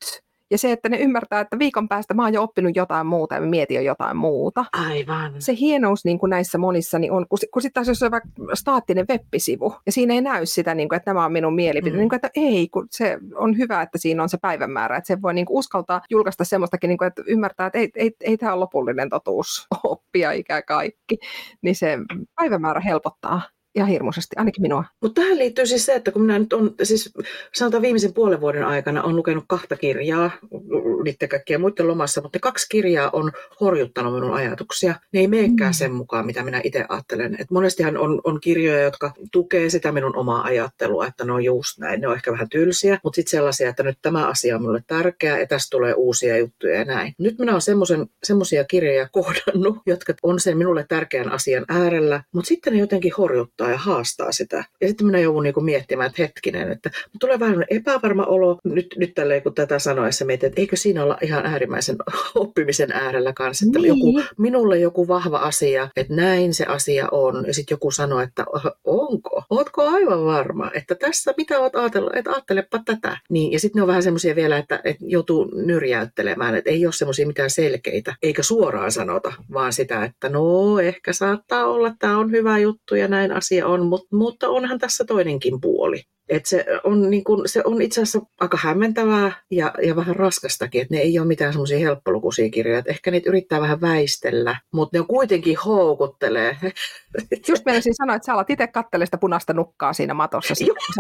Ja se, että ne ymmärtää, että viikon päästä mä oon jo oppinut jotain muuta ja mä mietin jo jotain muuta. Aivan. Se hienous niin kuin näissä monissa niin on, kun, kun sitten taas jos on vaikka staattinen web-sivu, ja siinä ei näy sitä, niin kuin, että nämä on minun mielipiteet, mm. niin kuin, että ei, kun se on hyvä, että siinä on se päivämäärä, että se voi niin kuin uskaltaa julkaista semmoistakin, niin kuin, että ymmärtää, että ei, ei, ei tämä ole lopullinen totuus oppia ikään kaikki, niin se päivämäärä helpottaa ihan hirmuisesti, ainakin minua. Mutta tähän liittyy siis se, että kun minä nyt on, siis sanotaan viimeisen puolen vuoden aikana on lukenut kahta kirjaa, niiden kaikkien muiden lomassa, mutta kaksi kirjaa on horjuttanut minun ajatuksia. Ne ei meekään mm. sen mukaan, mitä minä itse ajattelen. Et monestihan on, on kirjoja, jotka tukee sitä minun omaa ajattelua, että ne on just näin, ne on ehkä vähän tylsiä, mutta sitten sellaisia, että nyt tämä asia on minulle tärkeä ja tästä tulee uusia juttuja ja näin. Nyt minä olen semmoisia kirjoja kohdannut, jotka on sen minulle tärkeän asian äärellä, mutta sitten ne jotenkin horjuttaa ja haastaa sitä. Ja sitten minä joudun niinku miettimään, että hetkinen, että tulee vähän epävarma olo nyt, nyt tälleen, kun tätä sanoessa mietin, että eikö siinä olla ihan äärimmäisen oppimisen äärellä kanssa, että Niin. joku, minulle joku vahva asia, että näin se asia on, ja sitten joku sanoo, että onko, ootko aivan varma, että tässä mitä oot ajatellut, että ajattelepa tätä. Niin, ja sitten ne on vähän semmoisia vielä, että, että joutuu nyrjäyttelemään, että ei ole semmoisia mitään selkeitä, eikä suoraan sanota, vaan sitä, että no ehkä saattaa olla, että tämä on hyvä juttu ja näin asia on, mutta, mutta onhan tässä toinenkin puoli. Et se, on niin kun, se on itse asiassa aika hämmentävää ja, ja vähän raskastakin, että ne ei ole mitään semmoisia helppolukuisia kirjoja. Et ehkä niitä yrittää vähän väistellä, mutta ne kuitenkin houkuttelee. Just meinasin sanoa, että sä alat itse katsella sitä punaista nukkaa siinä matossa.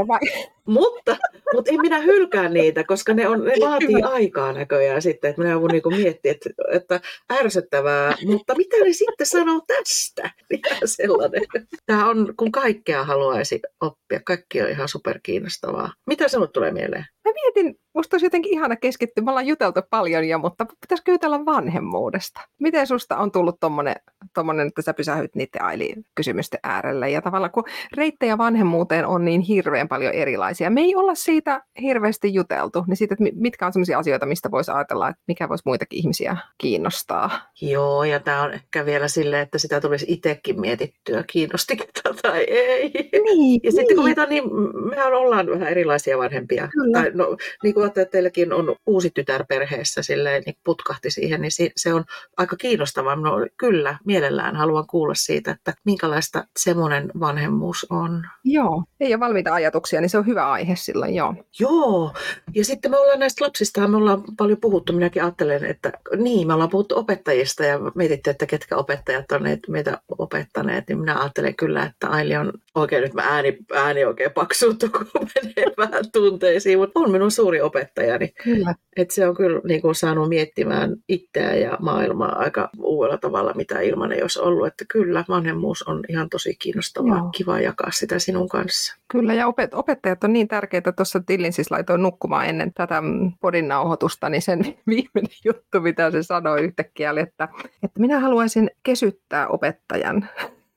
Vai... mutta, mutta en minä hylkää niitä, koska ne, on, ne vaatii aikaa näköjään sitten, että minä joudun niinku miettiä, että, että ärsyttävää, mutta mitä ne sitten sanoo tästä? Mitä sellainen? Tämä on, kun kaikkea haluaisi oppia, kaikki on ihan superkiinnostavaa. Mitä sinulle tulee mieleen? Mä mietin, musta olisi jotenkin ihana keskittyä, me ollaan juteltu paljon jo, mutta pitäisikö jutella vanhemmuudesta? Miten susta on tullut tommonen, tommonen että sä pysähyt niiden Aili-kysymysten äärelle? Ja tavallaan kun reittejä vanhemmuuteen on niin hirveän paljon erilaisia, me ei olla siitä hirveästi juteltu, niin siitä, että mitkä on sellaisia asioita, mistä voisi ajatella, että mikä voisi muitakin ihmisiä kiinnostaa. Joo, ja tämä on ehkä vielä silleen, että sitä tulisi itsekin mietittyä, kiinnostikin tätä tai ei. Niin, Ja sitten kun meitä on niin, mehän ollaan vähän erilaisia vanhempia. Kyllä. Tai, no, niin kuin että teilläkin on uusi tytär perheessä, silleen, niin putkahti siihen, niin se, on aika kiinnostavaa. No, kyllä, mielellään haluan kuulla siitä, että minkälaista semmoinen vanhemmuus on. Joo, ei ole valmiita ajatuksia, niin se on hyvä aihe silloin, joo. Joo, ja sitten me ollaan näistä lapsista, me ollaan paljon puhuttu, minäkin ajattelen, että niin, me ollaan puhuttu opettajista ja mietitty, että ketkä opettajat on meitä opettaneet, niin minä ajattelen kyllä, että Aili on oikein nyt mä ääni, ääni oikein paksuuttu, kun menee vähän tunteisiin, mutta on minun suuri opettajani. Kyllä. Et se on kyllä niin kuin, saanut miettimään itseä ja maailmaa aika uudella tavalla, mitä ilman ei olisi ollut. Että kyllä, vanhemmuus on ihan tosi kiinnostavaa, Joo. kiva jakaa sitä sinun kanssa. Kyllä, ja opet- opettajat on niin tärkeitä. Tuossa Tillin siis laitoin nukkumaan ennen tätä podin nauhoitusta, niin sen viimeinen juttu, mitä se sanoi yhtäkkiä, oli, että, että minä haluaisin kesyttää opettajan.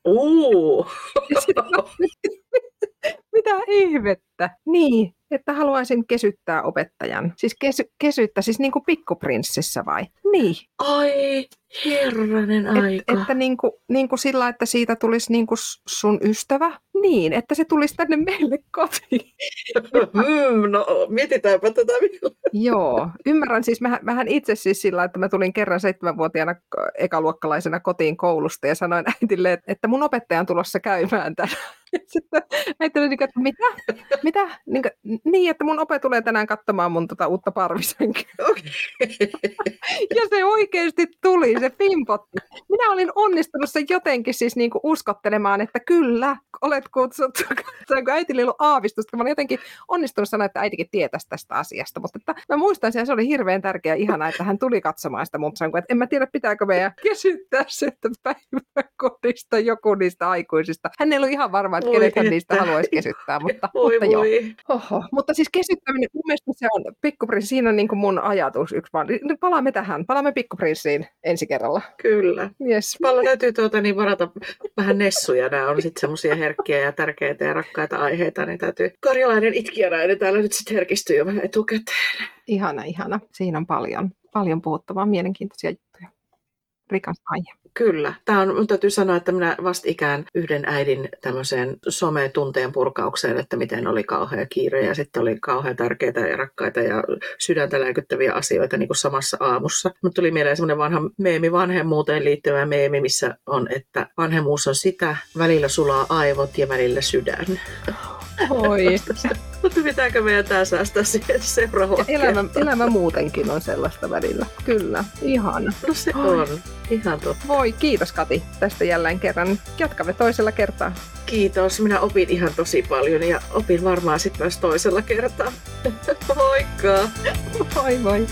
Mä- mitä Mitä ihmettä? Niin, että haluaisin kesyttää opettajan. Siis kesy, kesyttä, siis niin kuin pikkuprinssissä vai? Niin. Ai, herranen aika. Et, että niin kuin, niin kuin sillä, että siitä tulisi niin kuin sun ystävä. Niin, että se tulisi tänne meille kotiin. mm, no, mietitäänpä tätä vielä. Joo, ymmärrän siis, mähän, mähän itse siis sillä, että mä tulin kerran seitsemänvuotiaana ekaluokkalaisena kotiin koulusta ja sanoin äitille, että mun opettaja on tulossa käymään tänään. Sitten äiti oli niin, että mitä? Mitä? Niin, kuin, niin, että mun ope tulee tänään katsomaan mun tota uutta parvisenkyä. Okay. ja se oikeasti tuli, se pimpotti. Minä olin onnistunut sen jotenkin siis niin kuin uskottelemaan, että kyllä, olet kutsuttu. kun äitillä ei ollut aavistusta, mä olin jotenkin onnistunut sanoa, että äitikin tietäisi tästä asiasta. Mutta että mä muistan sen, se oli hirveän tärkeä ihana, että hän tuli katsomaan sitä mutta sanoi, että en mä tiedä, pitääkö meidän kesyttää se, että päiväkodista joku niistä aikuisista. Hän ei ollut ihan varma, että kenet hän niistä haluaisi kesyttää, mutta, voi, mutta voi. joo. Oho. Mutta siis kesyttäminen, mun mielestä se on pikkuprinssi, siinä on niin kuin mun ajatus yksi vaan. Palaamme tähän, palaamme pikkuprinssiin ensi kerralla. Kyllä. Yes. Paljon täytyy tuota, niin varata vähän nessuja, nämä on sitten semmoisia herkkiä ja tärkeitä ja rakkaita aiheita, niin täytyy karjalainen itkijäräinen täällä nyt sitten herkistyy jo vähän etukäteen. Ihana, ihana. Siinä on paljon, paljon puhuttavaa, mielenkiintoisia juttuja. Rikas aihe. Kyllä. Tämä on, mun täytyy sanoa, että minä vastikään yhden äidin tämmöiseen some-tunteen purkaukseen, että miten oli kauhea kiire ja sitten oli kauhean tärkeitä ja rakkaita ja sydäntä lääkyttäviä asioita niin kuin samassa aamussa. Mutta tuli mieleen semmoinen vanha meemi vanhemmuuteen liittyvä meemi, missä on, että vanhemmuus on sitä, välillä sulaa aivot ja välillä sydän. Oi. Mutta pitääkö meidän tämä säästää siihen seuraavaan elämä, elämä muutenkin on sellaista välillä. Kyllä, ihana. No se Oi. on. Ihan totta. Voi, kiitos Kati tästä jälleen kerran. Jatkamme toisella kertaa. Kiitos, minä opin ihan tosi paljon ja opin varmaan sitten myös toisella kertaa. Moikka! Moi moi!